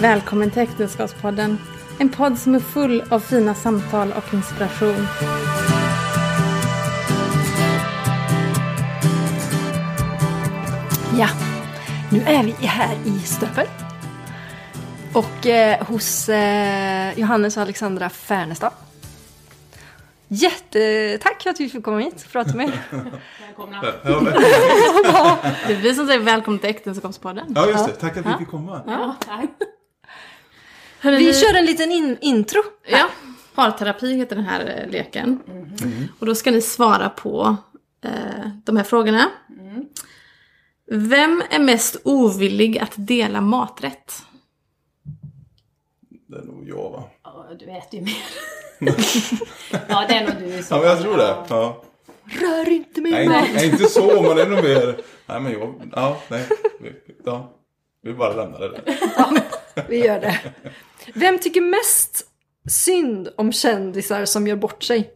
Välkommen till Äktenskapspodden. En podd som är full av fina samtal och inspiration. Ja, nu är vi här i Stöpel. Och eh, hos eh, Johannes och Alexandra Färnestad. Jättetack för att vi fick komma hit och prata med er. Välkomna. Det är vi som säger välkommen till Äktenskapspodden. ja, just det. Tack att vi fick komma. Ja, tack. Hörrni, Vi kör en liten in intro. Ja, parterapi heter den här eh, leken. Och då ska ni svara på eh, de här frågorna. Vem är mest ovillig att dela maträtt? Det är nog jag va? Ja, du äter ju mer. ja, det är nog du. Ja, men jag tror det. Ja. Rör inte min Nej, mat. nej, inte så, men det är nog mer... Nej, men jag... Ja, nej. Vi, ja. vi bara lämnar det där. Vi gör det. Vem tycker mest synd om kändisar som gör bort sig?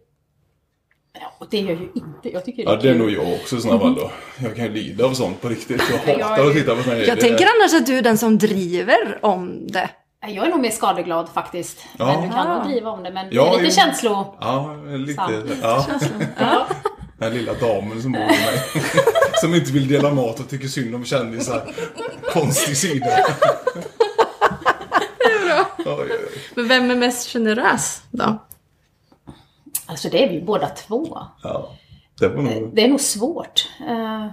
Ja, och det gör ju inte. Jag tycker det Ja, det är nog jag också i sådana fall då. Jag kan ju lida av sånt på riktigt. Jag hatar är- att titta på grejer. Jag tänker annars att du är den som driver om det. Jag är nog mer skadeglad faktiskt. Ja. Men du kan Ah. nog driva om det. Men Ja, det är lite jo. känslo. Ja, lite... Ja, Ja. den lilla damen som bor med mig. Som inte vill dela mat och tycker synd om kändisar. Konstig sida. Men vem är mest generös då? Alltså det är vi ju båda två. Ja, det var nog... Det är nog svårt. Eh,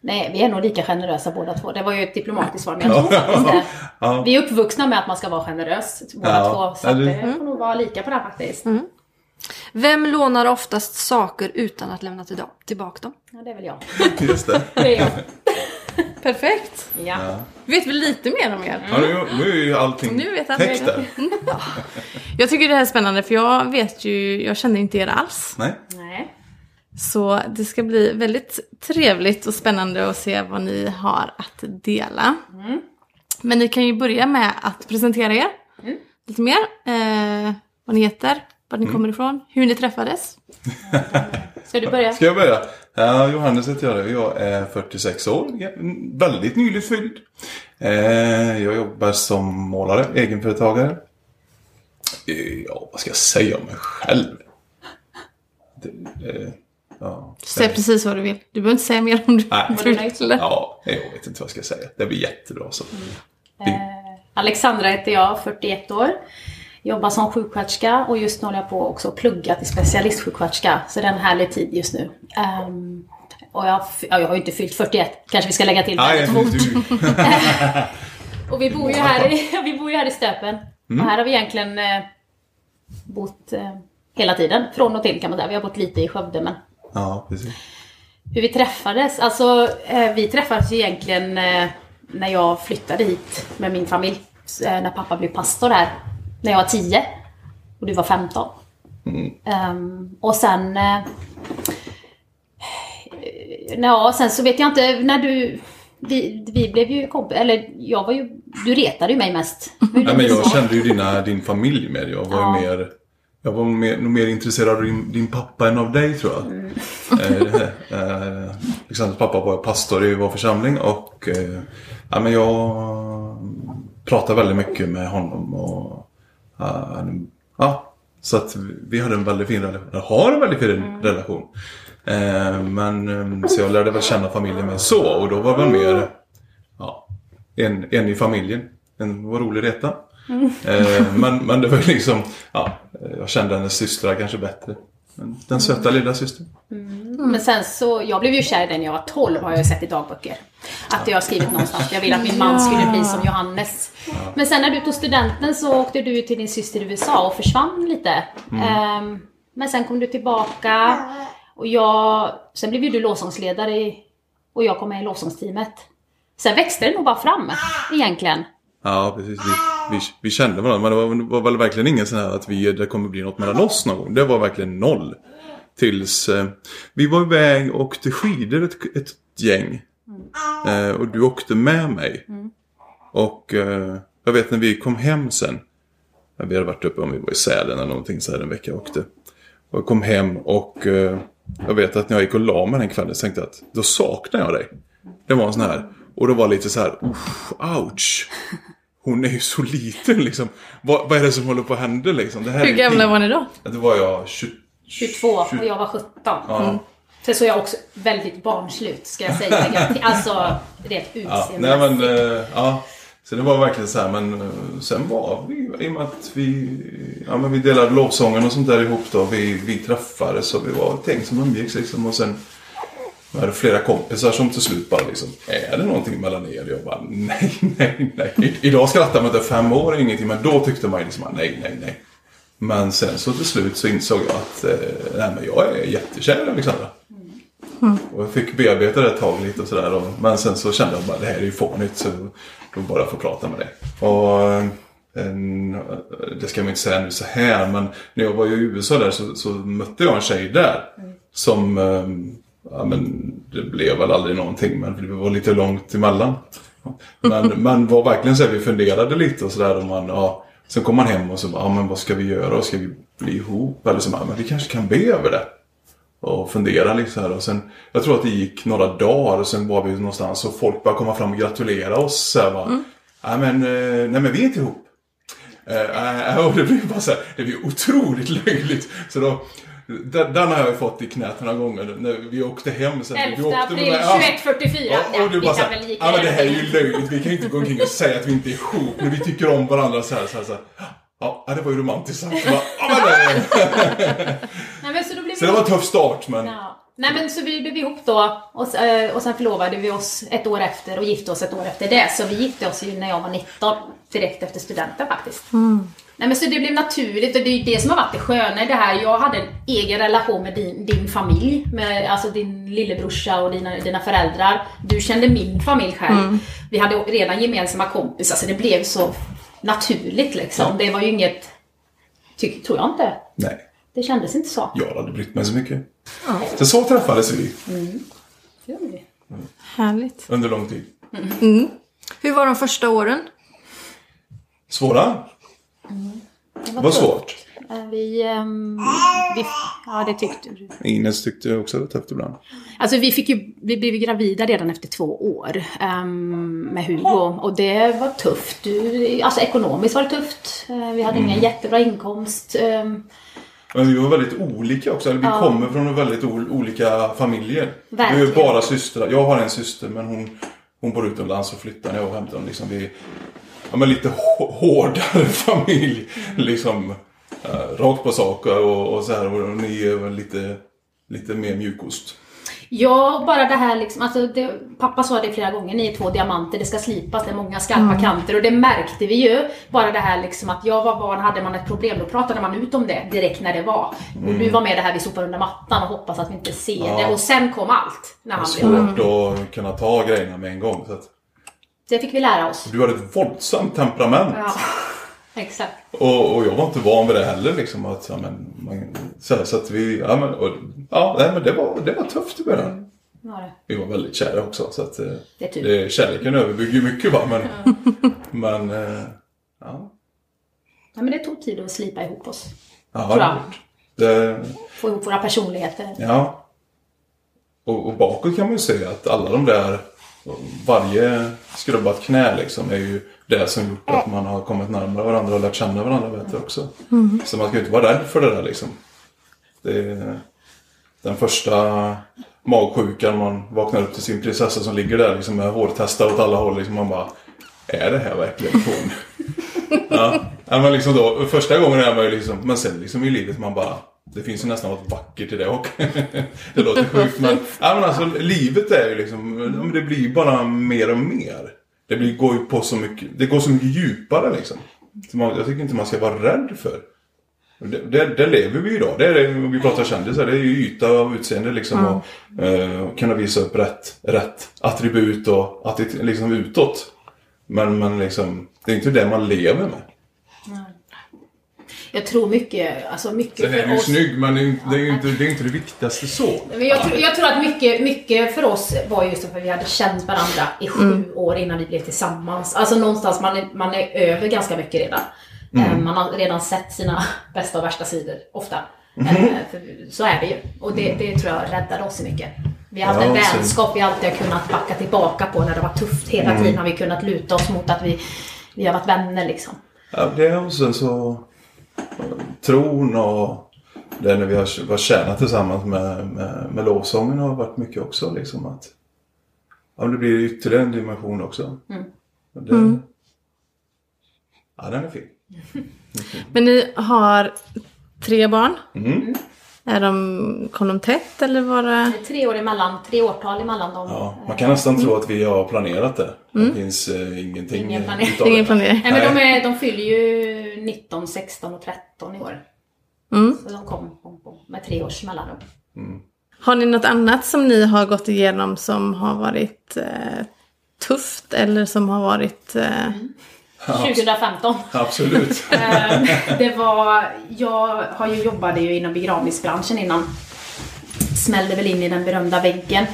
nej, vi är nog lika generösa båda två. Det var ju ett diplomatiskt svar, men jag tror faktiskt det. Ja. Vi är uppvuxna med att man ska vara generös, båda Ja. två. Så Ja, det- det får nog vara lika på det här faktiskt. Vem lånar oftast saker utan att lämna tillbaka dem? Ja, det är väl jag. Just det. Det är jag. Perfekt. Ja. Vet vi lite mer om er? Ja, nu, nu är ju allting Nu vet alla täckt regler. där. Jag tycker det här är spännande för jag vet ju, jag känner inte er alls. Nej? Nej. Så det ska bli väldigt trevligt och spännande att se vad ni har att dela. Men ni kan ju börja med att presentera er lite mer. Eh, vad ni heter, var ni kommer ifrån, hur ni träffades. Ska du börja? Ska jag börja? Ja, Johannes heter jag. Jag är 46 år. Väldigt nyligt fylld. Eh, jag jobbar som målare, egenföretagare. Eh, ja, vad ska jag säga om mig själv? Det, eh, ja. Säg precis vad du vill. Du behöver inte säga mer om du vill. Ja, jag vet inte vad jag ska säga. Det blir jättebra så. Eh, Alexandra heter jag, 41 år. Jobbar som sjuksköterska och just nu håller jag på också att plugga till specialistsjuksköterska. Så det är en härlig tid just nu. Ehm, och jag, ja, jag har ju inte fyllt 41, kanske vi ska lägga till du, Och vi bor ju här i, vi bor ju här i Stöpen. Mm. Och här har vi egentligen eh, bott eh, hela tiden. Från och till kan man säga. Vi har bott lite i Skövde men ja, precis. hur vi träffades? Alltså, eh, vi träffades ju egentligen eh, när jag flyttade hit med min familj. Eh, när pappa blev pastor här. När jag var 10 och du var 15. Ehm, och sen... Eh, eh, ja, sen så vet jag inte när du... Vi, vi blev ju kompis, eller jag var ju... Du retade ju mig mest. Nej, men jag kände ju dina, din familj mer. Jag var Ja. ju mer... Jag var mer, nog mer intresserad av din, din pappa än av dig tror jag. Mm. Eh, eh, Alexanders pappa var pastor i vår församling och eh, ja, men jag pratade väldigt mycket med honom. Och, eh, ja, så att vi hade en väldigt fin relation. Har en väldigt fin Mm. relation. Eh, men eh, så jag lärde väl känna familjen mer så och då var väl mer ja, en, en i familjen. En var rolig reta. Eh, men, men det var liksom, ja, jag kände hennes systrar kanske bättre. Men den söta lilla systern. Men sen så, jag blev ju kär i den när jag var 12 har jag sett i dagböcker. Att jag har skrivit någonstans, jag vill att min man skulle bli som Johannes. Men sen när du tog studenten så åkte du till din syster i USA och försvann lite. Ehm, men sen kom du tillbaka och jag, sen blev ju du lovsångsledare i, och jag kom med i lovsångsteamet. Sen växte det nog bara fram egentligen. Ja, precis. Vi, vi, kände varandra. Men det var, var väl verkligen ingen sån här att vi, det kommer bli något mellan oss någon gång. Det var verkligen noll. Tills eh, vi var iväg och åkte skidor ett, ett gäng. Eh, och du åkte med mig. Och eh, jag vet när vi kom hem sen. Vi hade varit uppe om vi var i Sälen eller någonting så här en vecka och åkte. Och jag kom hem och eh, jag vet att när jag gick och la mig den kvällen så tänkte jag att då saknar jag dig. Det var en sån här. Och då var lite så här, ouch hon är ju så liten liksom. Vad, vad är det som håller på att hända liksom? Det här är Hur gamla var ni då? Ja, Då var jag 20, 22 och jag var 17. Ja. Sen så är jag också väldigt barnslut ska jag säga. Alltså rent Ja, nej men, utseendemässigt. eh, ja. Så det var verkligen så här, men eh, sen var vi, i och med att vi, ja men vi delade lovsången och sånt där ihop då. Vi, vi träffades och vi var ett gäng som umgicks liksom. Och sen var det flera kompisar som till slut bara liksom, är det någonting mellan er? Jag bara, nej, nej, nej. I, idag skrattar man inte fem år och ingenting, men då tyckte man liksom, nej, nej, nej. Men sen så till slut så insåg jag att, eh, nej men jag är jättekär i Alexandra. Och jag fick bearbeta det ett tag lite och sådär. Men sen så kände jag bara det här är ju fånigt så då bara jag få prata med dig. Och eh, en, det ska man inte säga nu så här men när jag var i USA där så, så mötte jag en tjej där. Som, eh, ja men det blev väl aldrig någonting men det var lite långt emellan. Men, men var verkligen så här, vi funderade lite och sådär. ja, sen kom man hem och så ja men vad ska vi göra? Ska vi bli ihop? Eller så bara, men vi kanske kan be över det och fundera lite så här. Och sen, jag tror att det gick några dagar och sen var vi någonstans och folk började komma fram och gratulera oss. Så här, bara, nej, men, eh, nej men vi är inte ihop. Eh, och det blev bara så här, det blev otroligt löjligt. Så då, den, den har jag ju fått i knät några gånger när vi åkte hem sen. vi 11 åkte april med- ja. 2144. Ja, och du vi bara såhär, ja men det här är ju löjligt, vi kan ju inte gå omkring och säga att vi inte är ihop, men vi tycker om varandra så här, så här, så här. Ja, det var ju romantiskt sagt. Så bara, Ja, men det, Nej, men så då blev så det var en tuff start, men Ja. Nej men så vi blev ihop då och, eh, och sen förlovade vi oss ett år efter och gifte oss ett år efter det. Så vi gifte oss ju när jag var 19, direkt efter studenten faktiskt. Nej men så det blev naturligt och det är ju det som har varit det sköna i det här. Jag hade en egen relation med din, din familj, med alltså din lillebrorsa och dina, dina föräldrar. Du kände min familj själv. Vi hade redan gemensamma kompisar så det blev så naturligt liksom. Det var ju inget, ty, tror jag inte. nej. Det kändes inte så. Jag hade brytt mig så mycket. Så så träffades vi Det gjorde vi. Härligt. under lång tid. Hur var de första åren? Svåra? Det Det var svårt. Eh, Vi, ehm, vi, ja det tyckte du. Ines tyckte också det var tufft ibland. Alltså vi fick ju, vi blev gravida redan efter två år ehm, med Hugo och det var tufft. Alltså ekonomiskt var det tufft. Eh, vi hade ingen jättebra inkomst. ehm, Men vi var väldigt olika också. Eller vi kommer från väldigt ol- olika familjer. Vi är Verkligen. bara systrar. Jag har en syster men hon, hon bor utomlands och flyttar när jag hämtar dem. Liksom vi, ja, men lite hå- hårdare familj. Liksom eh, rakt på sak och, och så här. Och ni är väl lite, lite mer mjukost. Ja, bara det här liksom, alltså det, pappa sa det flera gånger, ni är två diamanter, det ska slipas, det är många skarpa kanter och det märkte vi ju. Bara det här liksom att jag var barn, hade man ett problem då pratade man ut om det direkt när det var. Och du var med det här vi sopar under mattan och hoppas att vi inte ser Ja. det och sen kom allt. När han blev Svårt att kunna ta grejerna med en gång. Så att, Det fick vi lära oss. du hade ett våldsamt temperament. Ja, exakt. Och, och jag var inte van vid det heller. Liksom, att, ja, men, man, så, så att vi, ja, men, och, ja, nej, men det, var, det var tufft i början. Var det. Vi var väldigt kära också. Så att, eh, Det är tur. det, kärleken överbygger ju mycket. Va? Men, men eh, ja. Ja, men det tog tid att slipa ihop oss. Ja, det, Få ihop våra personligheter. ja. Och, och bakåt kan man ju säga att alla de där, varje skrubbat knä liksom är ju det som gjort att man har kommit närmare varandra och lärt känna varandra bättre också. Så man ska ju inte vara rädd för det där liksom. Det är den första magsjukan man vaknar upp till sin prinsessa som ligger där liksom med hårtestar åt alla håll. Liksom man bara, är det här verkligen hon? ja, men liksom då, första gången är man ju liksom, men sen liksom i livet man bara, det finns ju nästan något vackert i det och Det låter sjukt men, ja men alltså livet är ju liksom, det blir bara mer och mer. Det blir, går ju på så mycket, det går så mycket djupare liksom. Man, jag tycker inte man ska vara rädd för. Det, det, det lever vi idag. Det är det, vi pratar kändisar, det är ju yta och utseende liksom. Och, eh, kunna visa upp rätt, rätt attribut och att det liksom utåt. Men, men liksom, det är inte det man lever med. Jag tror mycket, alltså mycket Sen är för du ju oss. snygg men det är, det är ju inte, det är inte det viktigaste så. Men jag, tror, jag tror att mycket, mycket för oss var just för att vi hade känt varandra i sju år innan vi blev tillsammans. Alltså någonstans, man är, man är över ganska mycket redan. Eh, Man har redan sett sina bästa och värsta sidor, ofta. Eh, för så är det ju. Och det, det tror jag räddade oss i mycket. Vi har haft Ja, en så- vänskap vi alltid har kunnat backa tillbaka på när det var tufft. Hela tiden har vi kunnat luta oss mot att vi vi har varit vänner liksom. Ja, det och sen så tron och det när vi har varit tjänat tillsammans med, med, med lovsången har varit mycket också. Liksom att, ja, det blir ytterligare en dimension också. Mm. Det, Ja, den är fin. Men ni har tre barn. Mm. Är de, kom de tätt eller var det? Det är tre år emellan, tre årtal emellan dem. Ja, man kan nästan tro att vi har planerat det. Det finns eh, ingenting Ingen planering. Ingen planering? Nej, men de, är, de fyller ju 19, 16 och 13 i år. Mm. Så de kom med tre års mellanrum. Har ni något annat som ni har gått igenom som har varit eh, tufft eller som har varit... Eh, 2015. Absolut. Ehm, det var, jag har ju jobbade ju inom begravningsbranschen innan. Smällde väl in i den berömda väggen.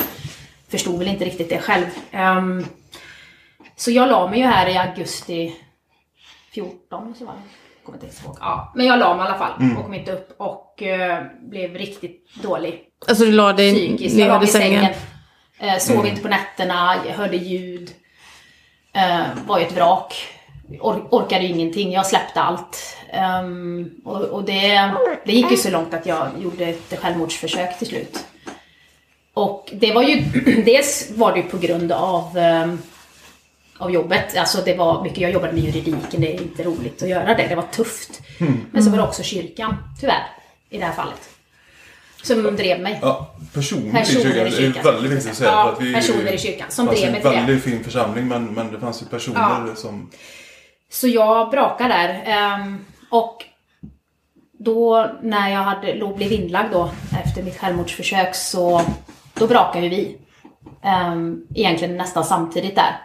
Förstod väl inte riktigt det själv. Ehm, så jag la mig ju här i augusti 14, så var det. Kommer inte ihåg. Ja, men jag la mig i alla fall och kom inte upp och eh, blev riktigt dålig alltså du la dig psykiskt. Jag ner låg i sängen. sängen? Eh, sov inte på nätterna, jag hörde ljud. Eh, var ju ett vrak. Or orkade ingenting, jag släppte allt. Ehm, och och det, det gick ju så långt att jag gjorde ett självmordsförsök till slut. Och det var ju, dels var det ju på grund av, ehm, av jobbet. Alltså det var mycket, jag jobbade med juridiken, det är inte roligt att göra det, det var tufft. Men så var det också kyrkan, tyvärr, i det här fallet. Som drev mig. Ja, personer, Personer i i kyrkan. kyrkan. Det är väldigt viktigt att säga. Ja, att vi, personer i kyrkan som det fanns drev en mig till det. väldigt fin församling men, men det fanns ju personer Ja. som... Så jag brakade där. ehm, och då när jag hade, låg, blev inlagd då efter mitt självmordsförsök så då brakade vi. Um, egentligen nästan samtidigt där.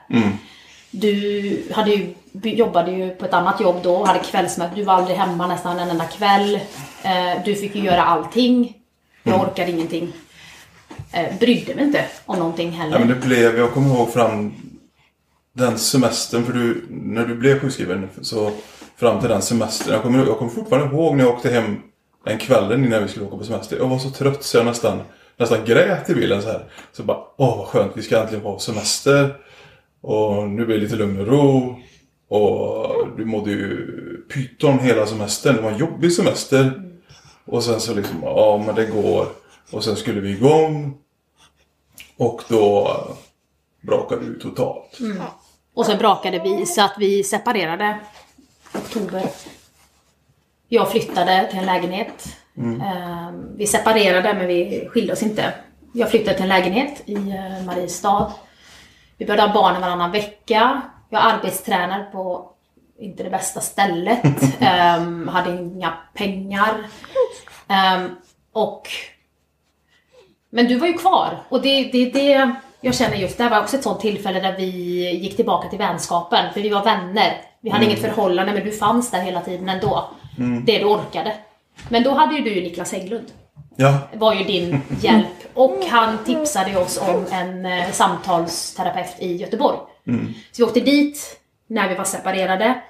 Du hade ju, jobbade ju på ett annat jobb då, hade kvällsmöte. Du var aldrig hemma nästan en enda kväll. Eh, du fick ju göra allting. Jag orkade ingenting. Uh, brydde mig inte om någonting heller. Ja, men det blev, jag kommer ihåg fram den semestern, för du, när du blev sjukskriven så fram till den semestern. Jag kommer, jag kommer fortfarande ihåg när jag åkte hem den kvällen innan vi skulle åka på semester. Jag var så trött så jag nästan, nästan grät i bilen så här. Så bara, åh vad skönt, vi ska äntligen ha semester. Och nu blir det lite lugn och ro. Och du mådde ju pyton hela semestern. Det var en jobbig semester. Och sen så liksom, ja men det går. Och sen skulle vi igång. Och då brakade du totalt. Och sen brakade vi så att vi separerade oktober. Jag flyttade till en lägenhet. Ehm, Vi separerade men vi skilde oss inte. Jag flyttade till en lägenhet i eh, Mariestad. Vi började ha barnen varannan vecka. Jag arbetstränar på inte det bästa stället. Ehm, hade inga pengar. Ehm, och men du var ju kvar och det, det, det jag känner just, det här var också ett sånt tillfälle där vi gick tillbaka till vänskapen, för vi var vänner. Vi hade inget förhållande men du fanns där hela tiden ändå. Det du orkade. Men då hade ju du Niklas Hägglund, Ja, var ju din hjälp. Och han tipsade oss om en eh, samtalsterapeut i Göteborg. Så vi åkte dit när vi var separerade.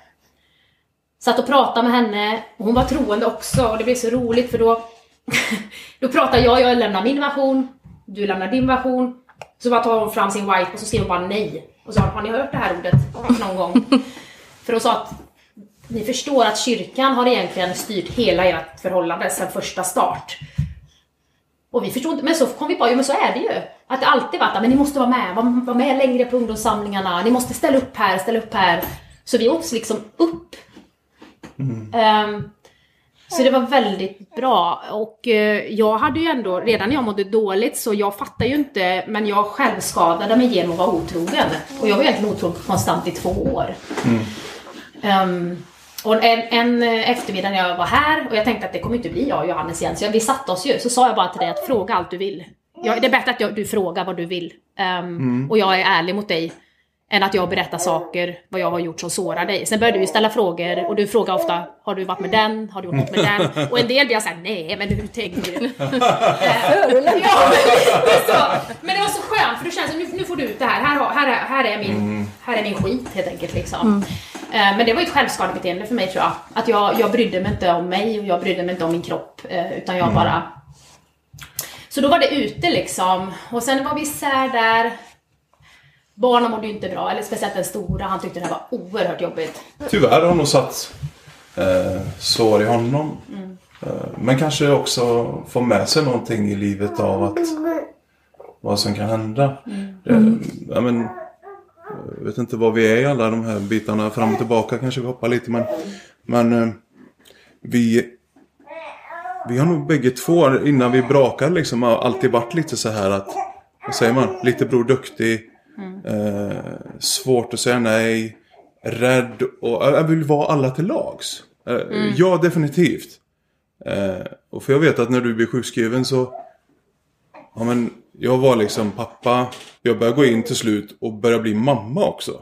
Satt och pratade med henne, och hon var troende också och det blev så roligt för då Då pratar jag, jag lämnar min version, du lämnar din version. Så bara tar hon fram sin white och så skriver hon bara nej. Och så har har ni hört det här ordet någon gång? För hon sa att ni förstår att kyrkan har egentligen styrt hela ert förhållande sedan första start. Och vi förstod inte, men så kom vi på, jo men så är det ju. Att det alltid varit, men ni måste vara med, var, var med längre på ungdomssamlingarna, ni måste ställa upp här, ställa upp här. Så vi åkte liksom upp. Ehm, så det var väldigt bra och eh, jag hade ju ändå, redan när jag mådde dåligt så jag fattar ju inte, men jag självskadade mig genom att vara otrogen. Och jag var egentligen otrogen konstant i två år. Ehm, och en, en eftermiddag när jag var här och jag tänkte att det kommer inte bli jag och Johannes igen, så vi satte oss ju, så sa jag bara till dig att fråga allt du vill. Jag, det är bättre att jag, du frågar vad du vill. Ehm, Och jag är ärlig mot dig. Än att jag berättar saker, vad jag har gjort som sårar dig. Sen börjar du ju ställa frågor och du frågar ofta Har du varit med den? Har du gjort något med den? Och en del blir jag såhär, nej men hur tänker du? Ja, är så. Men det var så skönt för då känns det, nu, nu får du ut det här. Här, här, är- här, är min, här är min skit helt enkelt liksom. Eh, Men det var ju ett självskadebeteende för mig tror jag. Att jag, jag brydde mig inte om mig och jag brydde mig inte om min kropp. eh, Utan jag bara... Så då var det ute liksom. Och sen var vi isär där. Barnen mådde ju inte bra, eller speciellt den stora. Han tyckte det här var oerhört jobbigt. Tyvärr har nog satt eh, sår i honom. Eh, men kanske också få med sig någonting i livet av att vad som kan hända. Eh, ja, men, jag vet inte var vi är i alla de här bitarna fram och tillbaka kanske vi hoppar lite men, men eh, vi vi har nog bägge två innan vi brakade liksom alltid varit lite så här att vad säger man? Lite Bror Duktig. Eh, svårt att säga nej. Rädd och jag vill vara alla till lags. Eh, Ja, definitivt. Eh, och för jag vet att när du blir sjukskriven så Ja men jag var liksom pappa. Jag började gå in till slut och börja bli mamma också.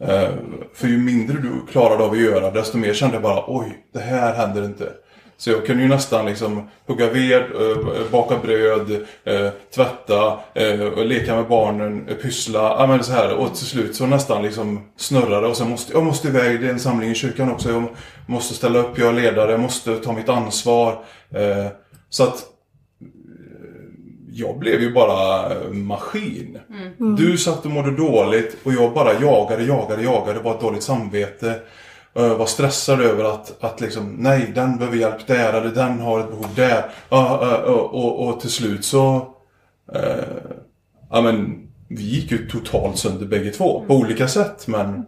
Eh, för ju mindre du klarade av att göra desto mer kände jag bara oj, det här händer inte. Så jag kunde ju nästan liksom hugga ved, eh, baka bröd, eh, tvätta, eh, och leka med barnen, pyssla, ja men så här. Och till slut så nästan liksom snurrade och så måste jag måste iväg, det är en samling i kyrkan också. Jag måste ställa upp, jag är ledare, jag måste ta mitt ansvar. Så att jag blev ju bara maskin. Du satt och mådde dåligt och jag bara jagade, jagade, jagade. Var ett dåligt samvete. Uh, var stressad över att, att liksom, nej den behöver hjälp där, eller den har ett behov där. Uh, uh, och, och till slut så, uh, ja men, vi gick ju totalt sönder bägge två. På olika sätt men,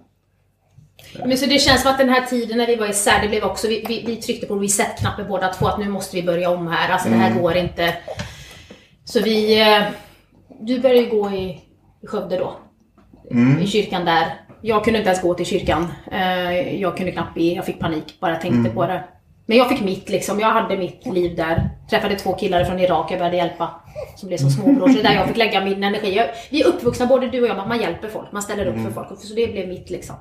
Men så det känns som att den här tiden när vi var isär, det blev också, vi, vi, vi tryckte på reset-knappen båda två, att nu måste vi börja om här. Alltså det här går inte. Så vi, eh, du började ju gå i, i Skövde då. I kyrkan där. Jag kunde inte ens gå till kyrkan. Eh, Jag kunde knappt be, jag fick panik bara jag tänkte på det. Men jag fick mitt liksom, jag hade mitt liv där. Träffade två killar från Irak jag började hjälpa. Som blev som småbror. Så det är där jag fick lägga min energi. Jag, vi är uppvuxna, både du och jag, med att man hjälper folk. Man ställer upp för folk. Så det blev mitt liksom.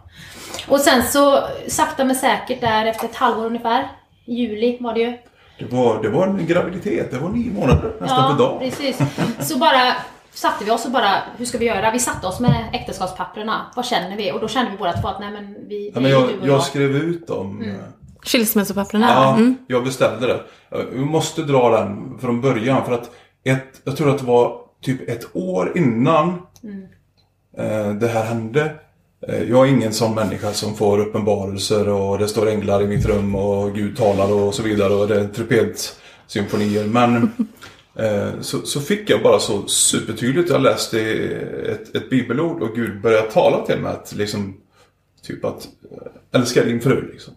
Och sen så sakta men säkert där efter ett halvår ungefär. I juli var det ju. det var, det var en graviditet. Det var nio månader nästan per dag. precis. Så bara satte vi oss och bara, hur ska vi göra? Vi satte oss med äktenskapspapperna. Vad känner vi? Och då kände vi båda två att nej men vi, Ja, men jag, jag skrev ut dem. Mm. eh, Skilsmässopapperna. Ja, Mm. jag beställde det. Vi måste dra den från början för att ett, jag tror att det var typ ett år innan eh, det här hände. Eh, jag är ingen sån människa som får uppenbarelser och det står änglar i mitt rum och Gud talar och så vidare och det är trumpetsymfonier. Men Eh, så, så fick jag bara så supertydligt, jag läste ett, ett bibelord och Gud började tala till mig att liksom Typ att eh, älska din fru liksom.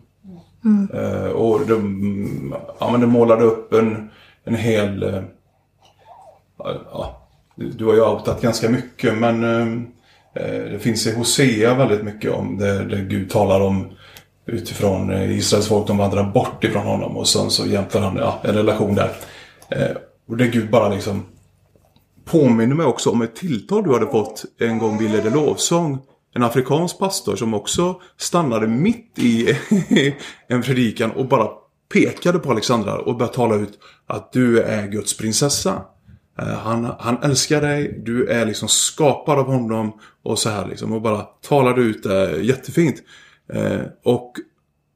Mm. och de, ja, men de målade upp en, en hel... ja, du har ju outat ganska mycket men det finns i Hosea väldigt mycket om det, det Gud talar om utifrån Israels folk, de vandrar bort ifrån honom och sen så jämför han ja, en relation där. Och där Gud bara liksom påminner mig också om ett tilltal du hade fått en gång vi ledde lovsång. En afrikansk pastor som också stannade mitt i en predikan och bara pekade på Alexandra och började tala ut att du är Guds prinsessa. Eh, han, han älskar dig, du är liksom skapad av honom och så här liksom. Och bara talade ut det jättefint. Eh, och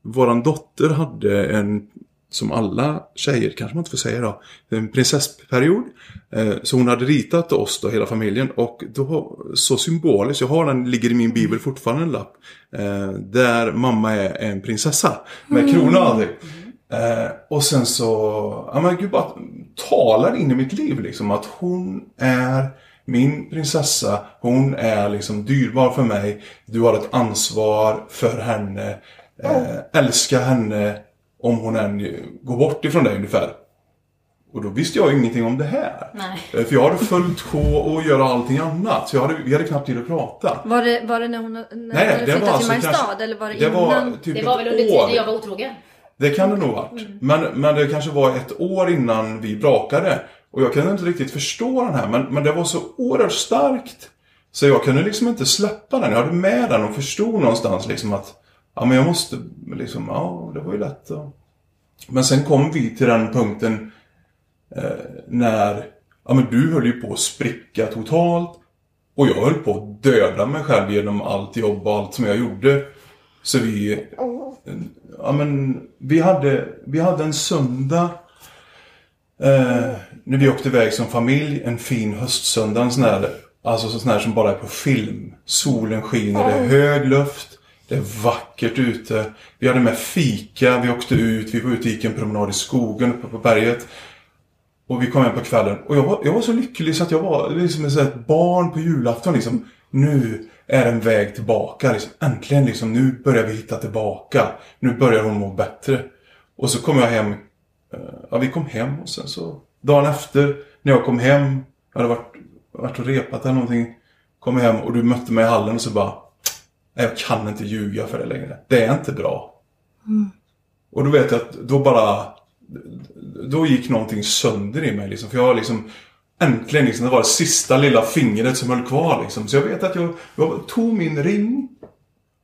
våran dotter hade en, som alla tjejer kanske man inte får säga då, en prinsessperiod. Eh, Så hon hade ritat oss då, hela familjen. Och då, så symboliskt, jag har den, ligger i min bibel fortfarande en lapp. eh, Där mamma är en prinsessa. Med krona och allting. Eh, och sen så, ja men gud bara talar in i mitt liv liksom att hon är min prinsessa, hon är liksom dyrbar för mig. Du har ett ansvar för henne. Älska henne om hon än går bort ifrån dig ungefär. Och då visste jag ingenting om det här. Nej. Eh, För jag hade fullt sjå och göra allting annat. Så jag hade, vi hade knappt tid att prata. Var det, var det när hon när Nej, hade det var flyttat till alltså Mariestad? kanske- Eller var det, Det var innan? typ Det var väl under år. tiden jag var otrogen. Det kan det nog varit. Men, men det kanske var ett år innan vi brakade. Och jag kunde inte riktigt förstå den här. Men, men det var så oerhört starkt. Så jag kunde liksom inte släppa den. Jag hade med den och förstod någonstans liksom att ja men jag måste liksom, ja det var ju lätt att... Men sen kom vi till den punkten eh, när, ja men du höll ju på att spricka totalt. Och jag höll på att döda mig själv genom allt jobb och allt som jag gjorde. Så vi, ja men vi hade, vi hade en söndag eh, när vi åkte iväg som familj, en fin höstsöndag, en sån här Alltså sån här som bara är på film. Solen skiner, det är hög luft. Det är vackert ute. Vi hade med fika, vi åkte ut, vi var ute och gick en promenad i skogen uppe på berget. Och vi kom hem på kvällen. Och jag var, jag var så lycklig så att jag var liksom ett barn på julafton. Liksom. Nu är en väg tillbaka. Liksom. Äntligen liksom, nu börjar vi hitta tillbaka. Nu börjar hon må bättre. Och så kom jag hem. Eh, ja, vi kom hem och sen så dagen efter när jag kom hem. Jag hade varit, varit och repat eller någonting. Kom hem och du mötte mig i hallen och så bara. Nej, jag kan inte ljuga för det längre. Det är inte bra. Och då vet jag att då bara då gick någonting sönder i mig liksom. För jag har liksom Äntligen liksom, det var det sista lilla fingret som höll kvar liksom. Så jag vet att jag, jag tog min ring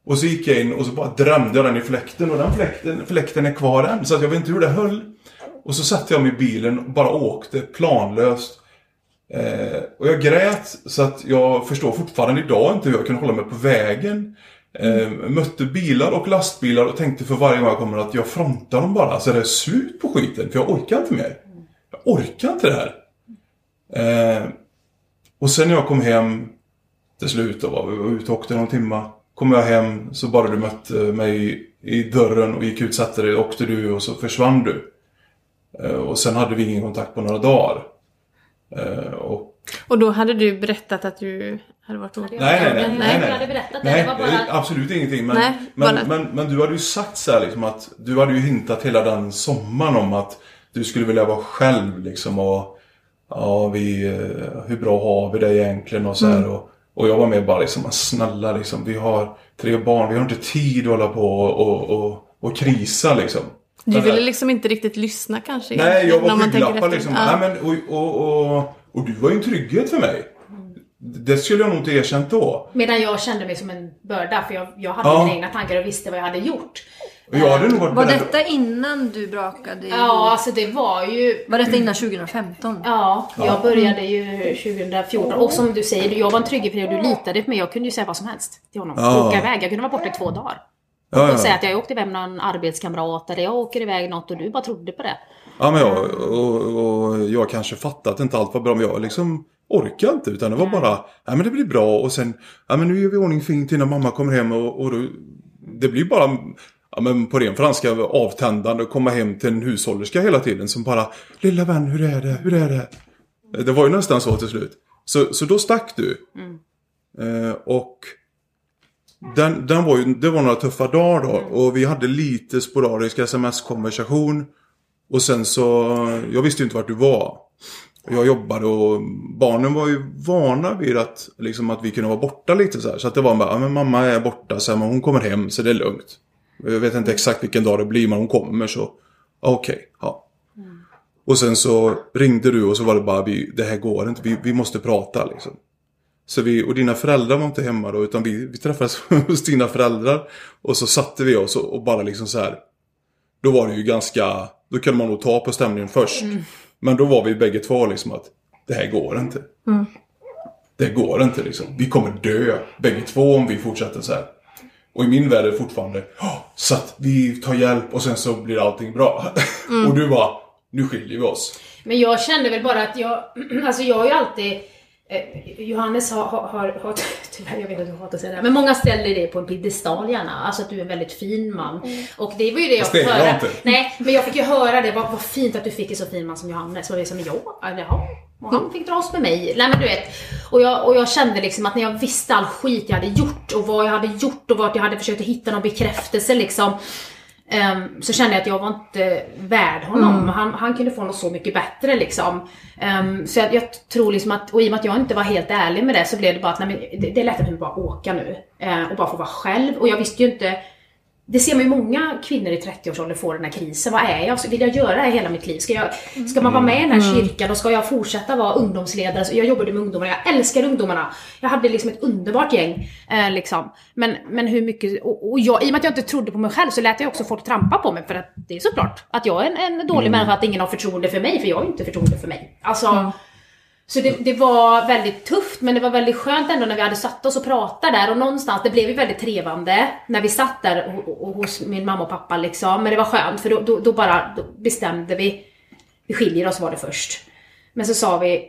Och så gick jag in och så bara drämde jag den i fläkten och den fläkten, fläkten är kvar än. Så att jag vet inte hur det höll. Och så satte jag mig i bilen och bara åkte planlöst. Eh, och jag grät så att jag förstår fortfarande idag inte hur jag kunde hålla mig på vägen. Eh, mötte bilar och lastbilar och tänkte för varje gång jag kommer att jag frontar dem bara så är det slut på skiten. För jag orkar inte mer. Jag orkar inte det här. Eh, och sen när jag kom hem till slut och var vi var ute och åkte någon timma. Kom jag hem så bara du mötte mig i dörren och gick ut, satte dig, åkte du och så försvann du. Eh, och sen hade vi ingen kontakt på några dagar. Eh, och Och då hade du berättat att du hade varit åt Nej, nej, nej. Nej, nej, hade berättat. Nej, det var bara... absolut ingenting. Men, Nej, men, bara- men, men du hade ju sagt så här liksom att du hade ju hintat hela den sommaren om att du skulle vilja vara själv liksom och ja, vi, eh, hur bra har vi det egentligen och så här. Och, och jag var med bara liksom, men snälla liksom, vi har tre barn, vi har inte tid att hålla på och, och, och, och krisa liksom. Du Den ville liksom inte riktigt lyssna kanske? Nej, jag var om man tänker skygglappar liksom. Ja. Nej, men, och, och, och, och du var ju en trygghet för mig. Det skulle jag nog inte erkänt då. Medan jag kände mig som en börda för jag, jag hade Ja. mina egna tankar och visste vad jag hade gjort. Jag hade nog varit Var beredd- detta innan du brakade ihop? Ja, alltså det var ju... Var detta innan 2015? Ja, jag började ju 2014 och som du säger, jag var en trygghet för dig och du litade på mig. Jag kunde ju säga vad som helst till honom. Ja. Åka iväg. Jag kunde vara borta i två dagar. Ja, Och säga ja. att jag åkte iväg med någon arbetskamrat eller jag åker iväg något och du bara trodde på det. Ja, men jag, och, och jag kanske fattat att inte allt var bra, men jag liksom orkar inte. Utan det var bara, ja men det blir bra och sen, ja men nu gör vi ordning fint innan mamma kommer hem och, och då, det blir bara, ja men på ren franska, avtändande och komma hem till en hushållerska hela tiden som bara, lilla vän, hur är det, hur är det? Det var ju nästan så till slut. Så, så då stack du. Eh, och den, den var ju, det var några tuffa dagar då. Och vi hade lite sporadisk sms-konversation. Och sen så, jag visste ju inte vart du var. Jag jobbade och barnen var ju vana vid att, liksom, att vi kunde vara borta lite så här. Så att det var bara, men mamma är borta så här, men hon kommer hem så det är lugnt. Jag vet inte exakt vilken dag det blir men hon kommer så, okej, ja. Och sen så ringde du och så var det bara, vi, det här går inte, vi, vi måste prata liksom. Så vi, och dina föräldrar var inte hemma då utan vi, vi träffades hos dina föräldrar. Och så satte vi oss och, och bara liksom så här. Då var det ju ganska, då kunde man nog ta på stämningen först. Men då var vi bägge två liksom att det här går inte. Det går inte liksom. Vi kommer dö bägge två om vi fortsätter så här. Och i min värld är det fortfarande "Åh, så att vi tar hjälp och sen så blir allting bra. och du bara, nu skiljer vi oss. Men jag kände väl bara att jag, alltså jag har ju alltid Johannes har, har, har, tyvärr jag vet att du hatar att säga det här, men många ställer dig på en piedestal gärna. Alltså att du är en väldigt fin man. Och det var ju det jag det fick jag höra. inte. Nej, men jag fick ju höra det. Vad, vad fint att du fick en så fin man som Johannes. Och jag som ja, jaha. Och han fick dras med mig. Nej men du vet. Och jag, och jag kände liksom att när jag visste all skit jag hade gjort och vad jag hade gjort och vart jag hade försökt att hitta någon bekräftelse liksom. Ehm, så kände jag att jag var inte värd honom. Han, han kunde få något så mycket bättre liksom. Ehm, så jag, jag tror liksom att, och i och med att jag inte var helt ärlig med det så blev det bara att nej, men det, det är lätt att bara åka nu. eh, och bara få vara själv. Och jag visste ju inte det ser man ju många kvinnor i 30-årsåldern få den här krisen. Vad är jag? Vill jag göra det här hela mitt liv? Ska, jag, ska man vara med i den här kyrkan och ska jag fortsätta vara ungdomsledare? Så Jag jobbade med ungdomarna, jag älskar ungdomarna. Jag hade liksom ett underbart gäng. Eh, liksom. men, men hur mycket... Och, och jag, I och med att jag inte trodde på mig själv så lät jag också folk trampa på mig. För att det är såklart att jag är en, en dålig människa, att ingen har förtroende för mig. För jag har ju inte förtroende för mig. Alltså... Så det, det var väldigt tufft men det var väldigt skönt ändå när vi hade satt oss och pratat där och någonstans, det blev ju väldigt trevande när vi satt där och, och, och hos min mamma och pappa liksom. Men det var skönt för då, då, då bara då bestämde vi, vi skiljer oss var det först. Men så sa vi,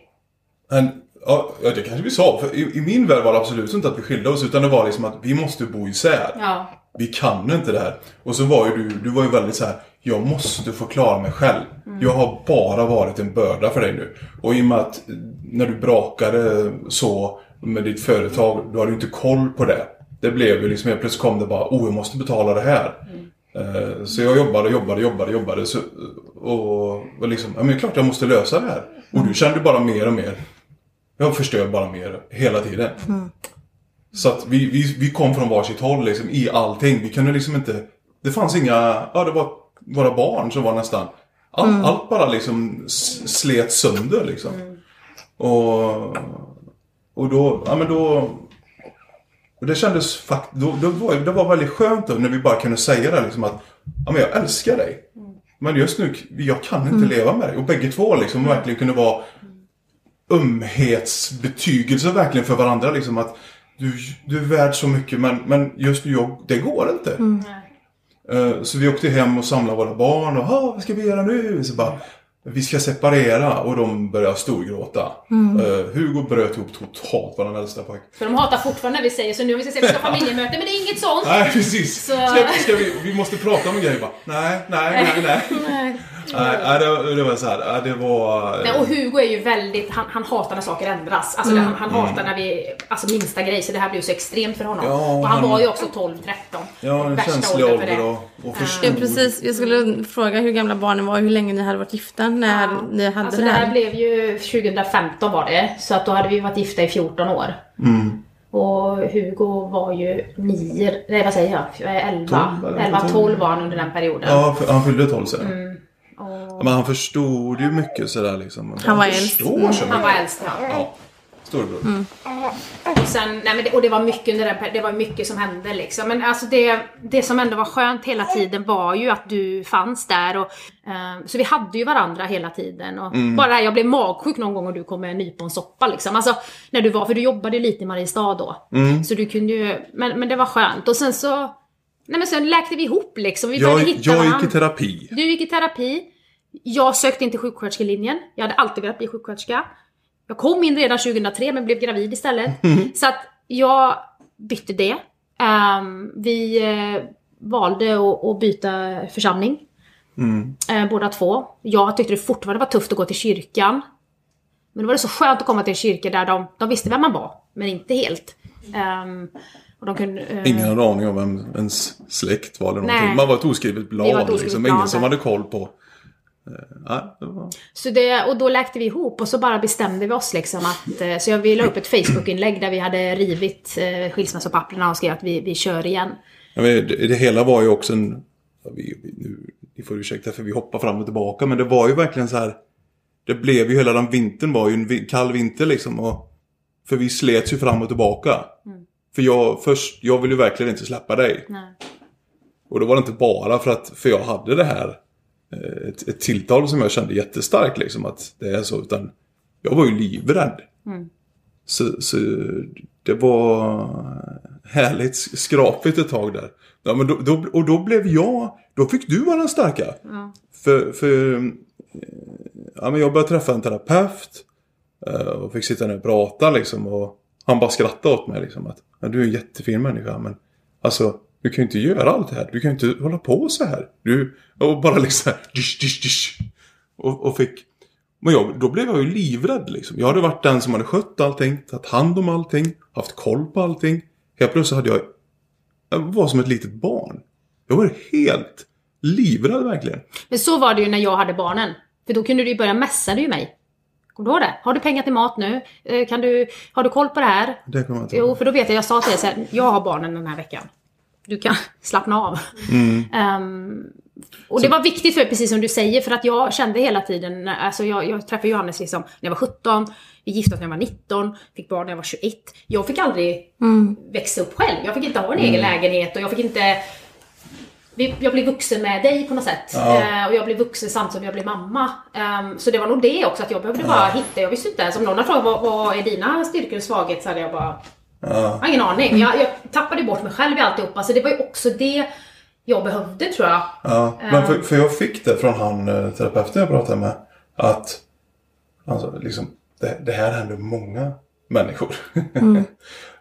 Men Ja, ja, det kanske vi sa. För i, I min värld var det absolut inte att vi skilde oss. Utan det var liksom att vi måste bo isär. Ja. Vi kan inte det här. Och så var ju du, du var ju väldigt så här. Jag måste få klara mig själv. Jag har bara varit en börda för dig nu. Och i och med att eh, när du brakade så med ditt företag, då hade du inte koll på det. Det blev ju liksom, helt plötsligt kom det bara, oh jag måste betala det här. Eh, Så jag jobbade, jobbade, jobbade, jobbade. Så, och, och liksom, ja men det är klart jag måste lösa det här. Och du kände bara mer och mer. Jag förstör bara mer hela tiden. Så att vi, vi, vi kom från varsitt håll liksom, i allting. Vi kunde liksom inte... Det fanns inga... Ja, det var våra barn som var nästan... All, Allt bara liksom slet sönder liksom. Och, och då... Ja men då... Och det kändes faktiskt... Då, då var, det var väldigt skönt då när vi bara kunde säga det liksom att... Ja men jag älskar dig. Men just nu, jag kan inte leva med dig. Och bägge två liksom verkligen kunde vara ömhetsbetygelse verkligen för varandra. Liksom att du, du är värd så mycket men, men just nu, jag, det går inte. Eh, Så vi åkte hem och samlade våra barn och "Ha, vad ska vi göra nu? Så bara, vi ska separera och de började storgråta. Eh, Hugo bröt ihop totalt, vår äldsta pojke. För de hatar fortfarande när vi säger så nu vi ska säga vi ska ha familjemöte, men det är inget sånt. Nej precis! Så- Ska, ska vi, vi måste prata om en grej bara. Nej, nej, nej, nej. Nej. Nej, det, det var så här, det var... Nej, och Hugo är ju väldigt, han, han hatar när saker ändras. Alltså han, han hatar när vi, alltså minsta grej, så det här blir ju så extremt för honom. Ja, och han han- var ju också 12-13. Ja, en känslig ålder och, och förstod. Ja, precis. Jag skulle fråga hur gamla barnen var och hur länge ni hade varit gifta när ni hade Alltså det det här här. blev ju 2015 var det, så att då hade vi varit gifta i 14 år. Mm. Och Hugo var ju 9, nej vad säger jag, 11, 12, 11 12. 12 var han under den perioden. Ja, han fyllde 12 sen. Mm. Och Men han förstod ju mycket sådär liksom. Han var äldst. så han var äldst ja. Ja, storebror. Mm. Och, sen, nej men det, och det var mycket under den, det var mycket som hände liksom. Men alltså det, det som ändå var skönt hela tiden var ju att du fanns där och eh, så vi hade ju varandra hela tiden. Och Bara det här, jag blev magsjuk någon gång och du kom med en nyponsoppa liksom. Alltså när du var, för du jobbade ju lite i Mariestad då. Så du kunde ju, men, men det var skönt. Och sen så, nej men sen läkte vi ihop liksom. Vi Jag, hitta jag gick varandra. i terapi. Du gick i terapi. Jag sökte inte sjuksköterskelinjen. Jag hade alltid velat bli sjuksköterska. Jag kom in redan 2003 men blev gravid istället. Så att jag bytte det. Ehm, vi eh, valde att, att byta församling. Eh, båda två. Jag tyckte det fortfarande var tufft att gå till kyrkan. Men då var det så skönt att komma till en kyrka där de, de visste vem man var, men inte helt. Ehm, och de kunde, eh, Ingen hade aning om vem ens släkt var eller någonting. Man var ett oskrivet blad ett oskrivet liksom. blad Ingen som hade koll på. Eh, nej, det var... Så det, och då läkte vi ihop och så bara bestämde vi oss liksom att... eh, Så jag ville upp ett Facebook-inlägg där vi hade rivit eh, skilsmässopapperna och skrev att vi, vi kör igen. Ja, det, det hela var ju också en... Ja, vi, vi, nu, ni får ursäkta för vi hoppar fram och tillbaka. Men det var ju verkligen så här. Det blev ju hela den vintern var ju en kall vinter liksom. Och, för vi slets ju fram och tillbaka. För jag, först, jag ville ju verkligen inte släppa dig. Nej. Och då var det inte bara för att för jag hade det här eh, ett, ett tilltal som jag kände jättestarkt liksom att det är så utan jag var ju livrädd. Så, så det var härligt skrapigt ett tag där. Ja, men då, då, och då blev jag, då fick du vara den starka. För, för eh, ja, men jag började träffa en terapeut eh, och fick sitta ner och prata liksom och han bara skrattade åt mig liksom att ja, du är en jättefin människa men alltså du kan ju inte göra allt det här. Du kan ju inte hålla på så här. Du, och bara liksom dish, dish, dish. Och, och fick men jag, då blev jag ju livrädd liksom. Jag hade varit den som hade skött allting, tagit hand om allting, haft koll på allting. Helt plötsligt hade jag, jag var som ett litet barn. Jag var helt livrädd verkligen. Men så var det ju när jag hade barnen. För då kunde du ju börja messa ju mig. Kommer du ihåg det? Har du pengar till mat nu? Eh, Kan du, har du koll på det här? Det kommer jag inte Jo, för då vet jag, jag sa till dig så här, jag har barnen den här veckan. Du kan slappna av. Ehm, och det var viktigt för precis som du säger, för att jag kände hela tiden, alltså jag, jag träffade Johannes liksom när jag var 17, vi gifte oss när jag var 19, fick barn när jag var 21. Jag fick aldrig växa upp själv. Jag fick inte ha en egen lägenhet och jag fick inte jag blev vuxen med dig på något sätt. Ja. Eh, och jag blev vuxen samtidigt som jag blev mamma. Ehm, så det var nog det också, att jag behövde bara hitta, jag visste inte ens om någon hade frågat vad, vad är dina styrkor och svagheter så hade jag bara Ja. jag har ingen aning. Jag, jag tappade bort mig själv i alltihopa. Så det var ju också det jag behövde tror jag. Ja, men för, för jag fick det från han eh, terapeuten jag pratade med. Att alltså, liksom, det, det här händer många människor.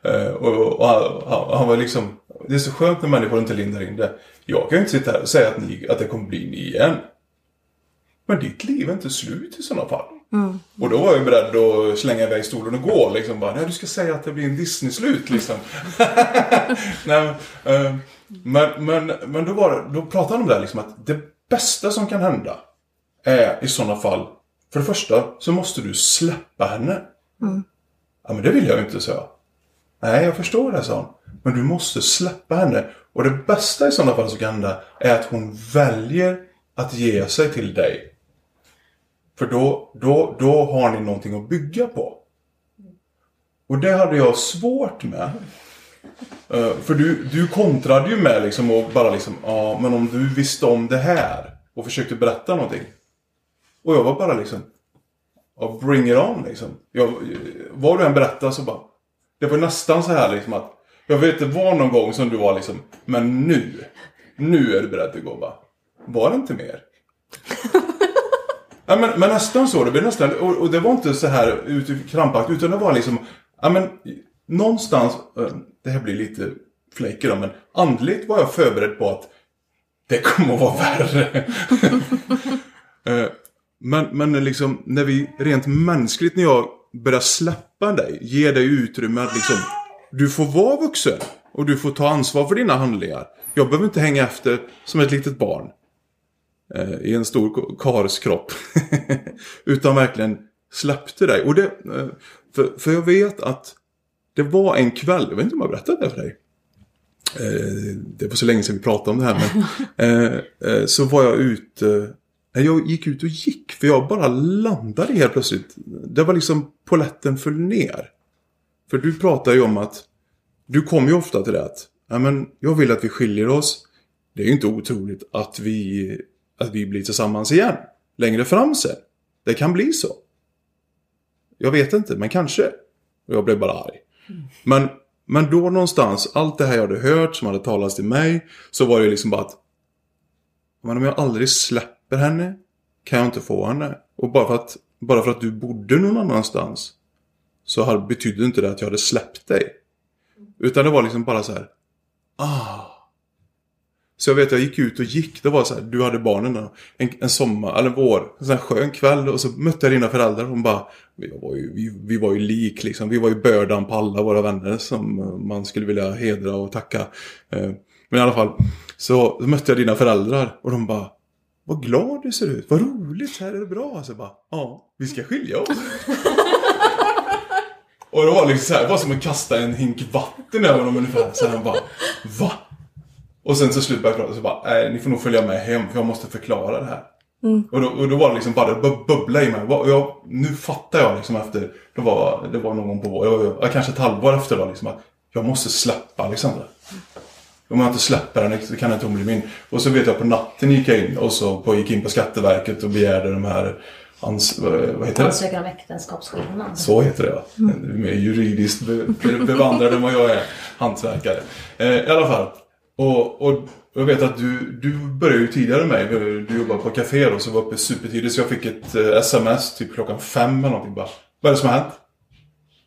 Eh, och, och han, han, han var liksom, det är så skönt när människor inte lindar in det. Jag kan ju inte sitta här och säga att, ni, att det kommer bli ni igen. Men ditt liv är inte slut i sådana fall. Och då var jag beredd att slänga iväg stolen och gå. Liksom bara, nej du ska säga att det blir en Disney-slut liksom. nej, eh, men, men, men då, var det, då pratade han om det här, liksom att det bästa som kan hända är i sådana fall, för det första så måste du släppa henne. Ja men det vill jag ju inte, säga. Nej, jag förstår det, sa han. Men du måste släppa henne. Och det bästa i sådana fall som kan hända är att hon väljer att ge sig till dig. För då, då, då har ni någonting att bygga på. Och det hade jag svårt med. Eh, för du, du kontrade ju med liksom och bara liksom, ja men om du visste om det här och försökte berätta någonting. Och jag var bara liksom, ja bring it on liksom. Jag, vad du än berättade så bara, det var nästan så här liksom att, jag vet det var någon gång som du var liksom, men nu, nu är du beredd att gå va? Var det inte mer? Ja, men, men nästan så. Det blev nästan, och, och det var inte så här ut krampaktigt utan det var liksom, ja men någonstans, eh, det här blir lite flaky då, men andligt var jag förberedd på att det kommer att vara värre. Eh, men, men liksom när vi rent mänskligt, när jag börjar släppa dig, ge dig utrymme att liksom, du får vara vuxen och du får ta ansvar för dina handlingar. Jag behöver inte hänga efter som ett litet barn eh, i en stor kars kropp. Utan verkligen släppte dig. Och det, eh, för, för jag vet att det var en kväll, jag vet inte om jag har berättat det för dig. Eh, det var så länge sedan vi pratade om det här. Men, eh, eh, så var jag ute, jag gick ut och gick. För jag bara landade helt plötsligt. Det var liksom poletten föll ner. För du pratar ju om att, du kommer ju ofta till det att, ja men jag vill att vi skiljer oss. Det är ju inte otroligt att vi, att vi blir tillsammans igen. Längre fram sen. Det kan bli så. Jag vet inte, men kanske. Och jag blev bara arg. Men, men då någonstans, allt det här jag hade hört som hade talats till mig. Så var det liksom bara att. Men om jag aldrig släpper henne. Kan jag inte få henne. Och bara för att, bara för att du bodde någon annanstans. Så hade, betydde inte det att jag hade släppt dig. Utan det var liksom bara så här. Ah. Så jag vet jag gick ut och gick. Det var så här, du hade barnen. En, en sommar, eller vår. En sån här skön kväll. Och så mötte jag dina föräldrar. Och de bara. Vi var, ju, vi, vi var ju lik liksom. Vi var ju bördan på alla våra vänner. Som man skulle vilja hedra och tacka. Eh, men i alla fall. Så mötte jag dina föräldrar. Och de bara. Vad glad du ser ut. Vad roligt. Här är det bra. Så jag bara. Ja, vi ska skilja oss. Och det var liksom så här, det var som att kasta en hink vatten över dem ungefär. Så här, bara, va? Och sen till slut började jag prata så bara, nej ni får nog följa med hem för jag måste förklara det här. Och, då, och då var det liksom bara, det bub- bubblade i mig. Och jag, nu fattar jag liksom efter, det var, det var någon på jag, jag, kanske ett halvår efter då liksom att jag måste släppa Alexandra. Om jag inte släpper henne så kan inte hon bli min. Och så vet jag på natten gick jag in och så på, gick in på Skatteverket och begärde de här, ans, vad heter det? Ansökan om äktenskapsskillnad. Så heter det ja. Är mer juridiskt be, be, bevandrad än vad jag är. Hantverkare. Eh, I alla fall. Och, och jag vet att du, du började ju tidigare än mig. Du jobbade på café då, så var uppe supertidigt. Så jag fick ett eh, sms typ klockan fem eller någonting. Bara, vad är det som har hänt?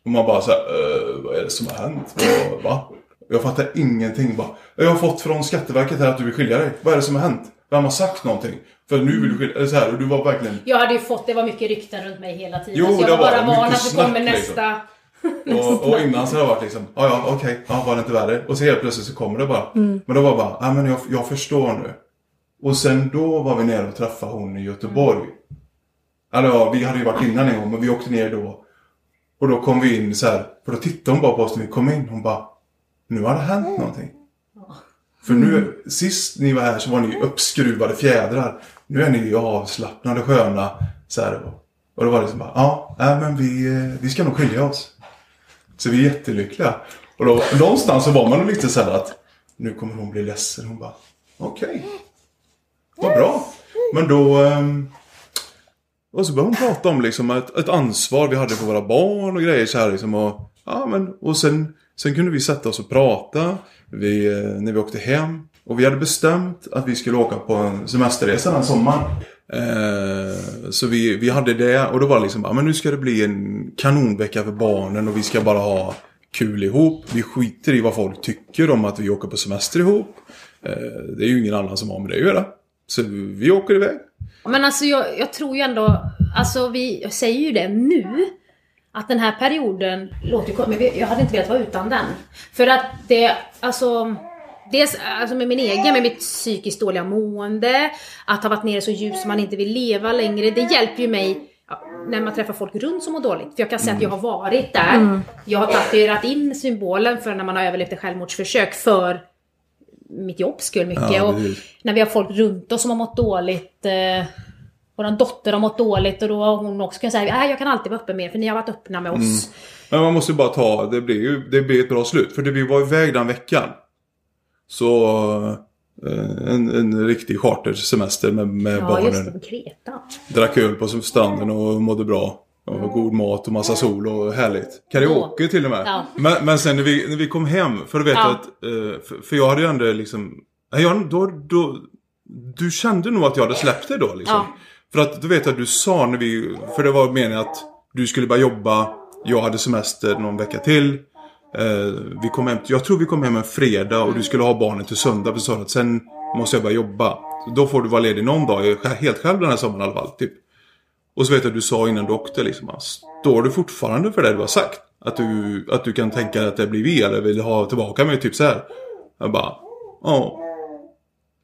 Och man bara så här, "Eh, vad är det som har hänt? Vad, va? Jag fattar ingenting. Bara, jag har fått från Skatteverket här att du vill skilja dig. Vad är det som har hänt? Vem har sagt någonting? För nu vill du skilja. Så här, och du var verkligen... Jag hade ju fått, det var mycket rykten runt mig hela tiden. Jo, så jag det var bara van att det kommer liksom. nästa. Och, och innan så har det varit liksom, ja ja okej, ja var det inte värre? Och så helt plötsligt så kommer det bara. Men då var det bara, ja men jag, jag förstår nu. Och sen då var vi nere och träffade hon i Göteborg. Eller ja, vi hade ju varit innan en gång, men vi åkte ner då. Och då kom vi in så här, för då tittade hon bara på oss när vi kom in. Hon bara, nu har det hänt någonting. För nu, sist ni var här så var ni uppskruvade fjädrar. Nu är ni ju avslappnade, sköna. Så här, och, då var det liksom bara, ja, nej, men vi, vi ska nog skilja oss. Så vi är jättelyckliga. Och då, någonstans så var man nog lite så här att, nu kommer hon bli ledsen. Hon bara, okej. Vad bra. Men då... Ehm, och så började hon prata om liksom ett, ett ansvar vi hade för våra barn och grejer så här liksom. Och, ja, men, och sen Sen kunde vi sätta oss och prata vi, eh, när vi åkte hem. Och vi hade bestämt att vi skulle åka på en semesterresa den sommaren. Eh, så vi, vi hade det och då var det liksom bara, ah, men nu ska det bli en kanonvecka för barnen och vi ska bara ha kul ihop. Vi skiter i vad folk tycker om att vi åker på semester ihop. Eh, det är ju ingen annan som har med det att göra. Så vi åker iväg. Men alltså jag, jag tror ju ändå, alltså vi jag säger ju det nu. Att den här perioden låter ju men jag hade inte velat vara utan den. För att det, alltså Dels alltså med min egen, med mitt psykiskt dåliga mående, att ha varit nere så djupt som man inte vill leva längre. Det hjälper ju mig ja, när man träffar folk runt som mår dåligt. För jag kan säga att jag har varit där. Jag har tatuerat in symbolen för när man har överlevt ett självmordsförsök för mitt jobbs skull mycket. Ja, och när vi har folk runt oss som har mått dåligt. Eh, vår dotter har mått dåligt och då har hon också kunnat säga att jag kan alltid vara öppen med er för ni har varit öppna med oss. Men man måste ju bara ta, det blir ju det blir ett bra slut. För det, vi var iväg den veckan. Så eh, en, en riktig chartersemester med, med Ja, just det, barnen. Kreta. Drack öl på stranden och mådde bra. Och god mat och massa sol och härligt. Karaoke till och med. Ja. Men, men sen när vi, när vi kom hem, för du vet Ja. att... eh, För, jag hade ju ändå liksom... Nej, Jag, då, då, du kände nog att jag hade släppt det då liksom. Ja. För att du vet att du sa när vi... För det var meningen att du skulle börja jobba. Jag hade semester någon vecka till. Eh, vi kom hem, jag tror vi kom hem en fredag och du skulle ha barnen till söndag. För så sa att sen måste jag börja jobba. Så då får du vara ledig någon dag, Jag är helt själv den här sommaren i alla fall. Typ. Och så vet jag att du sa innan du åkte liksom, ah, står du fortfarande för det du har sagt? Att du, att du kan tänka att det blir vi eller vill ha tillbaka mig typ så här. Jag bara, ja.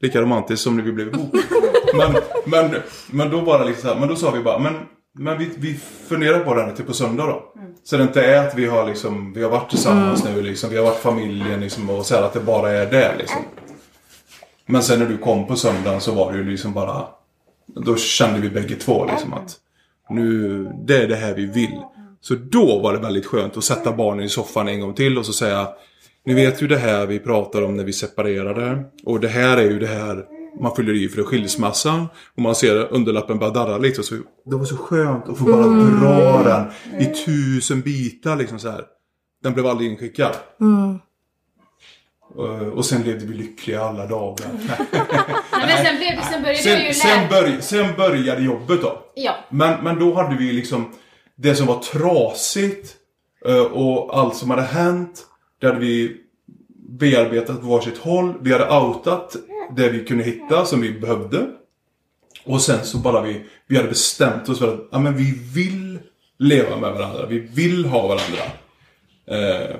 Lika romantiskt som när vi blev ihop. men, men, men då det liksom men då sa vi bara, men, men vi, vi funderar på det här till på söndag då. Så det inte är att vi har liksom, vi har varit tillsammans nu liksom, vi har varit familjen liksom och så här att det bara är det liksom. Men sen när du kom på söndagen så var det ju liksom bara Då kände vi bägge två liksom att Nu, det är det här vi vill. Så då var det väldigt skönt att sätta barnen i soffan en gång till och så säga Ni vet ju det här vi pratar om när vi separerade. Och det här är ju det här man fyller i för skilsmässan. Och man ser underlappen bara darra lite. Och så, det var så skönt att få bara dra den i tusen bitar liksom så här. Den blev aldrig inskickad. Eh, Och sen levde vi lyckliga alla dagar. Nej, men sen, blev, sen började jag ju Sen, sen, börj, sen började jobbet då. Ja. Men, men då hade vi liksom det som var trasigt eh, och allt som hade hänt. Det hade vi bearbetat på varsitt håll. Vi hade outat det vi kunde hitta som vi behövde. Och sen så bara vi, vi hade bestämt oss för att ja, men vi vill leva med varandra. Vi vill ha varandra. Eh,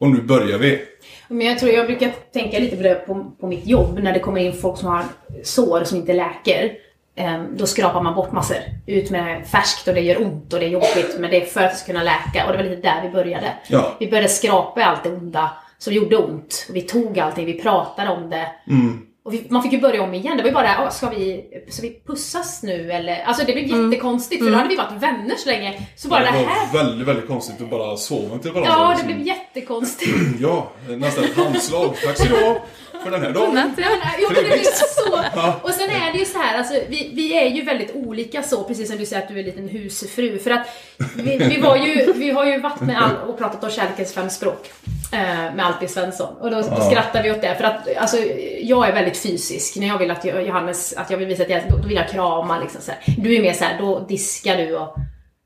och nu börjar vi. Men jag tror jag brukar tänka lite på det på, på mitt jobb när det kommer in folk som har sår som inte läker. Ehm, Då skrapar man bort massor. Ut med färskt och det gör ont och det är jobbigt men det är för att det ska kunna läka och det var lite där vi började. Ja. Vi började skrapa allt det onda som gjorde ont. Vi tog allting, vi pratade om det. Och vi, man fick ju börja om igen. Det var ju bara, "Åh, ska vi, ska vi pussas nu eller? Alltså det blev jättekonstigt för då hade vi varit vänner så länge. Så bara det, det här... var väldigt, väldigt konstigt att bara sova till varandra. Ja, det liksom. blev jättekonstigt. Ja, nästan ett handslag. Tack så du för den här dagen. Ja, men, ja, men det Trevligt. så. Och sen är det ju så här, alltså, vi, vi är ju väldigt olika så, precis som du säger att du är en liten husfru. För att vi, vi, var ju, vi har ju varit med all, och pratat om kärlekens fem språk. Eh, med Alpi Svensson. Och då, då skrattar vi åt det. För att alltså, jag är väldigt fysisk. När jag vill att Johannes, att jag vill visa att jag, då, då vill jag krama liksom så här. Du är mer så här, då diskar du och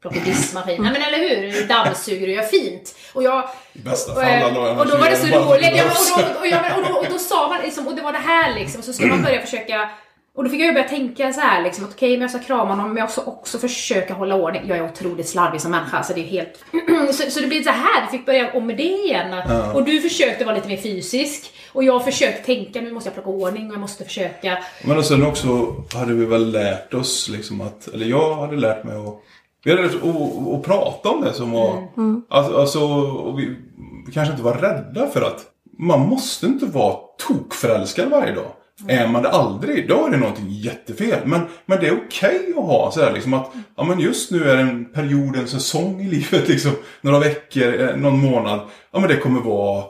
plockar diskmaskin. Nej men eller hur? Dammsuger och gör fint. Och jag... I bästa och, fall, eh, alla- och då var det så roligt. Ja, och, då, och, ja, men, och, då, och då sa man liksom, och det var det här liksom. Och så ska man börja försöka och då fick jag ju börja tänka så här liksom, att okej, men jag ska krama honom, men jag ska också försöka hålla ordning. Jag är otroligt slarvig som människa, så det är helt... så, så det blir så här, vi fick börja om med det igen. att- Och du försökte vara lite mer fysisk. Och jag försökte tänka, nu måste jag plocka ordning och jag måste försöka. Men och sen också hade vi väl lärt oss liksom att, eller jag hade lärt mig att vi hade lärt oss att, prata om det som var, alltså, alltså och vi, vi kanske inte var rädda för att man måste inte vara tokförälskad varje dag. Är man det aldrig, då är det någonting jättefel. Men, men det är okej att ha så här liksom att, ja men just nu är det en period, en säsong i livet liksom, några veckor, eh, någon månad. Ja men det kommer vara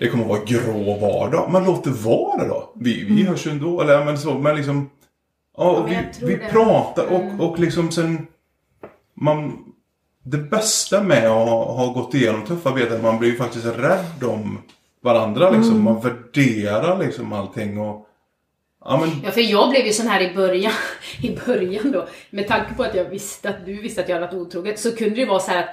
det kommer vara grå vardag. Men låt det vara då. Vi, vi hörs ju ändå. Eller ja, men så, men liksom. Ja, men vi, vi pratar och, och liksom sen. Man, det bästa med att ha, ha gått igenom tuffa arbete är att man blir faktiskt rädd om varandra liksom. Man värderar liksom allting och Ja men Ja, för jag blev ju sån här i början, i början då. Med tanke på att jag visste att du visste att jag hade varit otrogen så kunde det ju vara så här att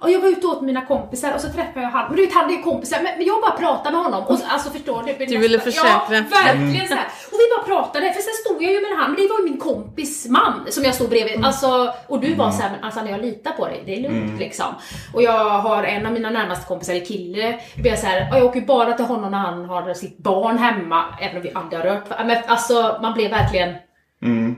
Ja, jag var ute och åt mina kompisar och så träffade jag han. Men du vet, han är kompisar. Men, men jag bara pratade med honom. Och, så- alltså förstår du? Du ville försäkra. Ja, verkligen så här. Och vi bara pratade. För sen stod jag ju med han. Men det var ju min kompis man som jag stod bredvid. Alltså, och du var så här, men alltså jag litar på dig. Det är lugnt liksom. Och jag har en av mina närmaste kompisar är kille. Då blir jag så här, "Ja, jag åker ju bara till honom när han har sitt barn hemma. Även om vi aldrig har rört Men alltså, man blev verkligen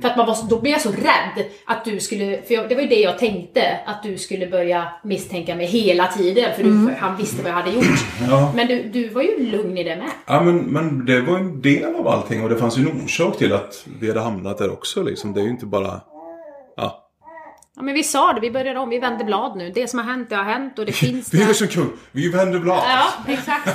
för att man var, så- då blev jag så rädd att du skulle, för jag, det var ju det jag tänkte, att du skulle börja misstänka mig hela tiden. För du, han visste vad jag hade gjort. Ja. Men du, du var ju lugn i det med. Ja men, men det var en del av allting och det fanns ju en orsak till att vi hade hamnat där också liksom. Det är ju inte bara... Ja. Ja men vi sa det, vi började om, vi vände blad nu. Det som har hänt, det har hänt och det finns Vi är så kul! Vi vänder blad! Ja, exakt.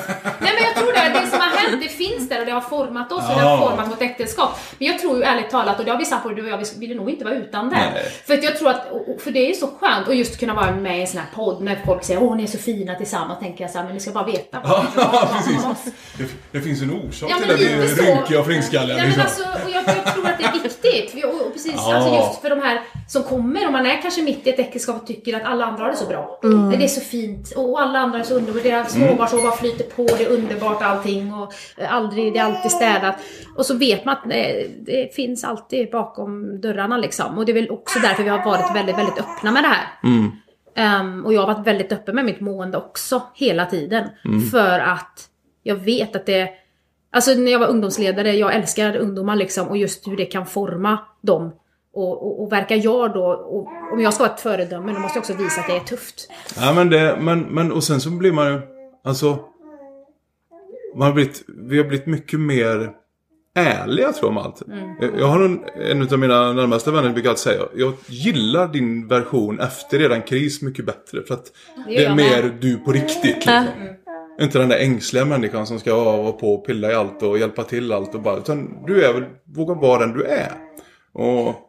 Nej men jag tror det, det som hänt, det finns där och det har format oss och det Ja. har format vårt äktenskap. Men jag tror ju ärligt talat, och det har vi sagt på du och jag, vi ville nog inte vara utan det. Nej. För att jag tror att, och- och- för det är så skönt att just kunna vara med i en sån här podd när folk säger åh ni är så fina tillsammans, tänker jag så här, men ni ska bara veta. Ja, precis. Det, det finns en orsak Ja, till men att vi är rynkiga och flingskalliga. Men Liksom. alltså, och jag, jag tror att det är viktigt. Vi- Och, och precis, Ja. alltså just för de här som kommer, om man är kanske mitt i ett äktenskap och tycker att alla andra har det så bra. Det är så fint och alla andra är så underbara. Deras småbarnsår bara flyter på, det är underbart allting och eh, aldrig, det är alltid städat. Och så vet man att det finns alltid bakom dörrarna liksom. Och det är väl också därför vi har varit väldigt, väldigt öppna med det här. Ehm, och jag har varit väldigt öppen med mitt mående också, hela tiden. För att jag vet att det... Alltså när jag var ungdomsledare, jag älskar ungdomar liksom och just hur det kan forma dem. Och, och, och verkar jag då, och, om jag ska vara ett föredöme, då måste jag också visa att det är tufft. Ja men det, men, men och sen så blir man ju, alltså. Man har blivit, vi har blivit mycket mer ärliga tror jag om allt. Mm. Jag, har en, en av mina närmaste vänner brukar alltid säga, jag gillar din version efter eran kris mycket bättre. För att det, är mer du på riktigt liksom. Inte den där ängsliga människan som ska vara på och pilla i allt och hjälpa till allt och bara, utan du är väl, våga vara den du är. Och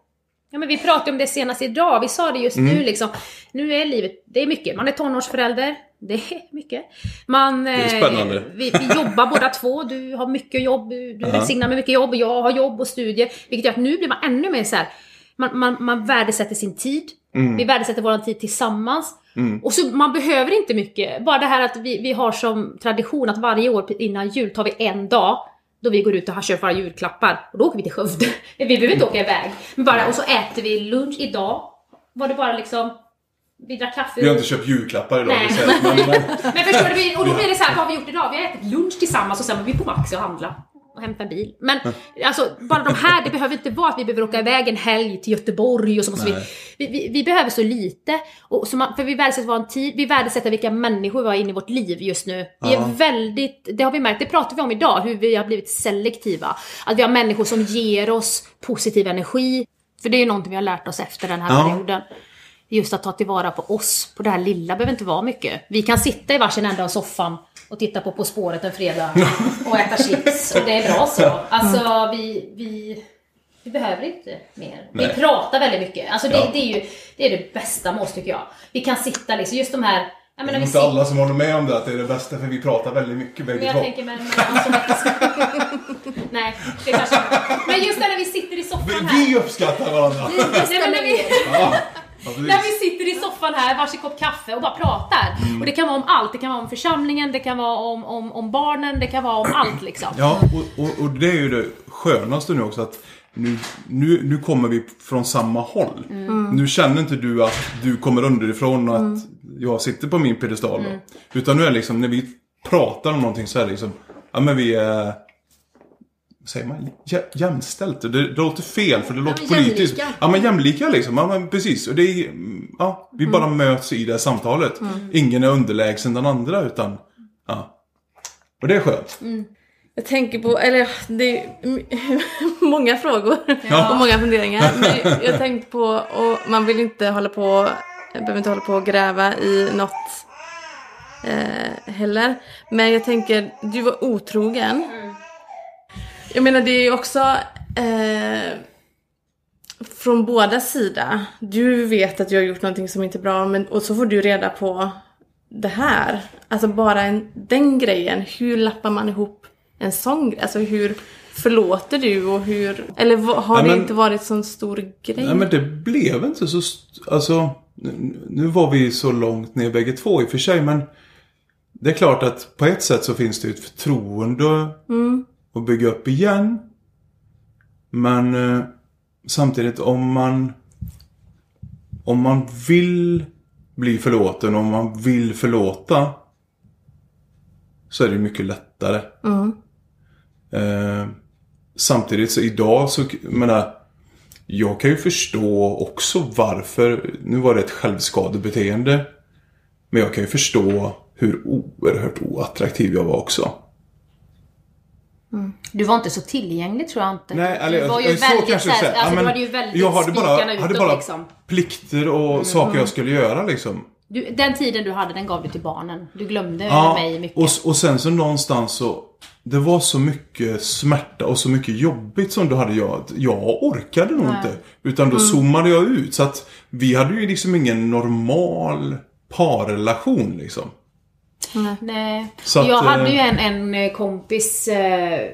Ja men vi pratade om det senast idag, vi sa det just Mm. nu liksom. Nu är livet, det är mycket. Man är tonårsförälder, det är mycket. Man, är eh, spännande. Vi, vi jobbar båda två, du har mycket jobb, du du Ja. välsignar med mycket jobb och jag har jobb och studier. Vilket gör att nu blir man ännu mer så här. Man, man, man värdesätter sin tid. Mm. Vi värdesätter vår tid tillsammans. Och så man behöver inte mycket. Bara det här att vi, vi har som tradition att varje år innan jul tar vi en dag då vi går ut och har köpt våra julklappar. Och då åker vi till Skövde. Vi behöver inte åka iväg. Men bara, och så äter vi lunch idag. Var det bara liksom... Vi drack kaffe. vi har inte köpt julklappar idag. Nej. säga, Men, men, förstår du? Och då blir det så här, vad har vi gjort idag? Vi har ätit lunch tillsammans och sen var vi på Maxi och handla. Och hämta en bil. Men alltså, bara de här, det behöver inte vara att vi behöver åka iväg en helg till Göteborg och så måste vi, vi, vi, vi behöver så lite. Och så man, för vi värdesätter vår tid, vi värdesätter vilka människor vi har inne i vårt liv just nu. Vi är väldigt, det har vi märkt, det pratar vi om idag, hur vi har blivit selektiva. Att vi har människor som ger oss positiv energi. För det är ju någonting vi har lärt oss efter den här Ja. perioden. Just att ta tillvara på oss, på det här lilla, behöver inte vara mycket. Vi kan sitta i varsin ända av soffan och titta på På spåret en fredag och äta chips. Och det är bra så. Alltså vi, vi, vi behöver inte mer. Nej. Vi pratar väldigt mycket. Alltså det, Ja. det är ju det, är det bästa med oss tycker jag. Vi kan sitta liksom, just de här... Jag det menar, är vi inte alla som håller med om det, att det är det bästa för vi pratar väldigt mycket men bägge jag två. tänker med, med alltså, Nej, det kanske. Men just det när vi sitter i soffan här. Vi uppskattar varandra. Nej, men när vi, Ja. När vi sitter i soffan här, varsin kopp kaffe och bara pratar. Mm. Och det kan vara om allt. Det kan vara om församlingen, det kan vara om, om, om barnen, det kan vara om allt liksom. Ja, och, och, och det är ju det skönaste nu också att nu, nu, nu kommer vi från samma håll. Nu känner inte du att du kommer underifrån och att jag sitter på min piedestal. då. Utan nu är det liksom, när vi pratar om någonting så är det liksom, ja men vi är, säger man, Jä, jämställt. Det, det låter fel för det låter men politiskt. jämlika. Ja men jämlika liksom, ja men precis. Och det är, ja, vi bara möts i det här samtalet. Ingen är underlägsen den andra utan, ja. Och det är skönt. Jag tänker på, eller ja, det är många frågor Ja. och många funderingar. Men jag tänkte på, och man vill inte hålla på, behöver inte hålla på och gräva i något eh, heller. Men jag tänker, du var otrogen. Jag menar det är ju också, eh, från båda sidor. Du vet att du har gjort någonting som inte är bra men, och så får du reda på det här. Alltså bara en, den grejen. Hur lappar man ihop en sån grej? Alltså hur förlåter du och hur... Eller har Ja, det men- inte varit sån stor grej? Nej men det blev inte så... Alltså, nu- nu var vi så långt ner bägge två i och för sig men det är klart att på ett sätt så finns det ett förtroende att bygga upp igen. Men eh, samtidigt om man om man vill bli förlåten och om man vill förlåta så är det mycket lättare. Eh, samtidigt så idag så, menar, jag kan ju förstå också varför, nu var det ett självskadebeteende. Men jag kan ju förstå hur oerhört oattraktiv jag var också. Du var inte så tillgänglig tror jag inte. Nej, eller du var ju eh, så väldigt kanske såhär, alltså, Ja, du men hade ju väldigt Jag hade bara, spikarna hade utåt bara liksom. plikter och saker jag skulle göra liksom. Du, den tiden du hade, den gav du till barnen. Du glömde Ja, mig mycket. och, och sen så någonstans så Det var så mycket smärta och så mycket jobbigt som du hade jag. Jag orkade nog inte. Utan då Mm. zoomade jag ut. Så att vi hade ju liksom ingen normal parrelation liksom. Nej. Så jag att, hade eh, ju en, en eh, kompis, eh,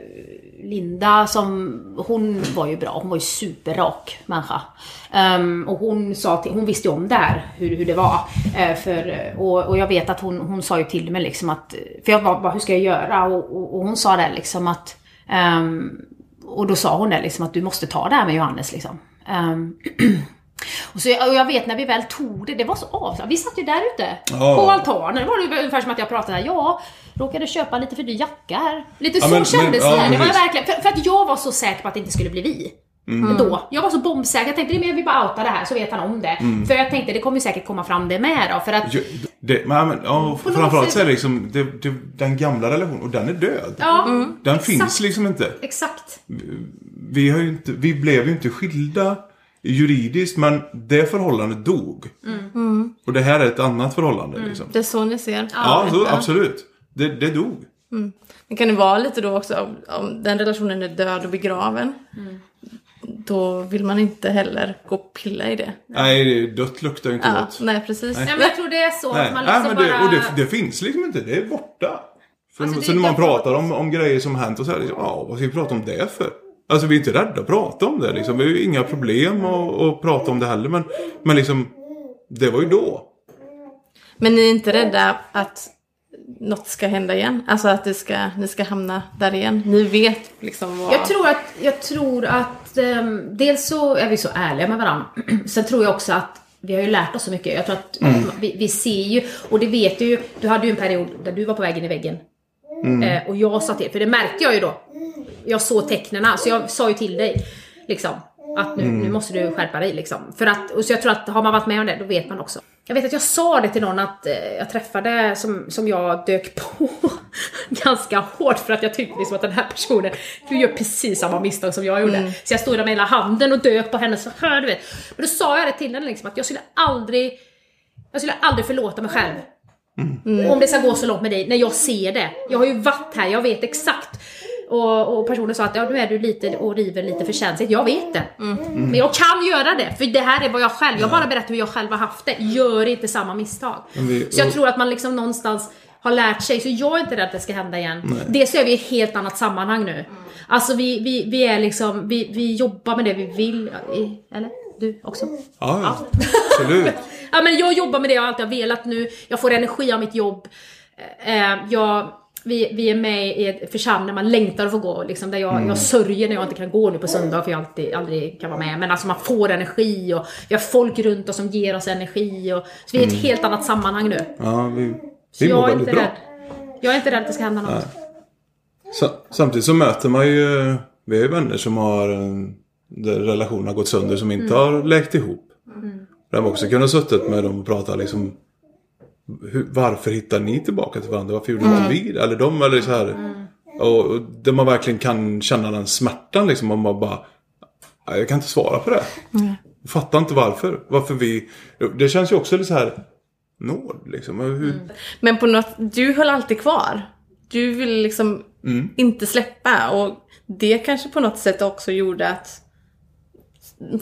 Linda, som hon var ju bra. Hon var ju superrak människa. Ehm, och hon sa till, hon visste ju om det här, hur, hur det var. Eh, för, och, och jag vet att hon, hon sa ju till mig liksom att, för jag var bara, hur ska jag göra? Och, och, och hon sa det liksom att, ehm, och då sa hon det liksom att du måste ta det här med Johannes liksom. Ehm, och, så, och jag vet när vi väl tog det, det var så avslappnat. Vi satt ju där ute Ja. på altanen. Det var det ungefär som att jag pratade här. Ja, råkade köpa lite för dyr jacka här. Lite Ja, så men- kändes men- ja, det. Det var verkligen, för, för att jag var så säker på att det inte skulle bli vi. Då. Jag var så bombsäker. Jag tänkte, "Nej, men jag vill bara outa det här så vet han om det. För jag tänkte, det kommer ju säkert komma fram det med då. För att, Ja, Det, men, ja, framförallt så är det liksom det, det, den gamla relationen och den är död. ja, Den exakt. finns liksom inte. Exakt. Vi, har ju inte. vi blev ju inte skilda juridiskt men det förhållandet dog. Mm. Och det här är ett annat förhållande liksom. Det är så ni ser. Ja, så, absolut. Det, det dog. Men kan det vara lite då också om, om den relationen är död och begraven. Då vill man inte heller gå och pilla i det. Nej, dött luktar ju inte Ja, gott. nej precis. Ja, men jag tror det är så Nej, att man nej liksom men det, bara... och det, det finns liksom inte. Det är borta. För, Alltså, det så är när man pratar om, om grejer som hänt och så här, liksom, ja vad ska vi prata om det för? Alltså vi är inte rädda att prata om det liksom. Vi har ju inga problem att, att prata om det heller. Men, men liksom, det var ju då. Men ni är inte rädda att något ska hända igen? Alltså att det ska, ni ska hamna där igen? Ni vet liksom vad... Jag tror att, jag tror att ehm, dels så är vi så ärliga med varandra. Sen tror jag också att vi har ju lärt oss så mycket. Jag tror att vi, vi ser ju, och det vet du ju, du hade ju en period där du var på väg in i väggen. Eh, och jag sa till, för det märkte jag ju då. Jag såg tecknena, så jag sa ju till dig liksom att nu, nu måste du skärpa dig liksom. För att, och så jag tror att har man varit med om det, då vet man också. Jag vet att jag sa det till någon att eh, jag träffade som, som jag dök på ganska hårt för att jag tyckte liksom att den här personen, du gör precis samma misstag som jag gjorde. Så jag stod där med hela handen och dök på henne så här du vet. Men då sa jag det till henne liksom att jag skulle aldrig, jag skulle aldrig förlåta mig själv. Om det ska gå så långt med dig, när jag ser det. Jag har ju varit här, jag vet exakt. Och, och personen sa att ja, nu är du lite och river lite för känsligt. Jag vet det. Men jag kan göra det, för det här är vad jag själv, jag bara berättar hur jag själv har haft det. Gör inte samma misstag. Vi- så jag tror att man liksom någonstans har lärt sig, så jag är inte rädd att det ska hända igen. Dels så är vi i ett helt annat sammanhang nu. Alltså vi, vi, vi är liksom, vi, vi jobbar med det vi vill. Eller? Du också? Ja, ja. absolut. Ja men jag jobbar med det jag alltid har velat nu. Jag får energi av mitt jobb. Eh, jag, vi, vi är med i ett församling man längtar att få gå. Liksom, där jag, jag sörjer när jag inte kan gå nu på söndag för jag alltid, aldrig kan vara med. Men alltså man får energi och vi har folk runt oss som ger oss energi. Och, så vi är i ett helt annat sammanhang nu. Ja, vi, vi mår jag är väldigt inte bra. rädd. Jag är inte rädd att det ska hända något. Sa- Samtidigt så möter man ju, vi har ju vänner som har, eh, där relationen har gått sönder som inte har läkt ihop. Där man också kunnat suttit med dem och pratat liksom, hur, varför hittar ni tillbaka till varandra? Varför gjorde inte vi det? Eller de, eller så här. Och, och där man verkligen kan känna den smärtan liksom, om man bara, "Nej, jag kan inte svara på det. Jag fattar inte varför. Varför vi, det känns ju också lite så här, nåd liksom. Hur, Men på något, du höll alltid kvar. Du ville liksom inte släppa och det kanske på något sätt också gjorde att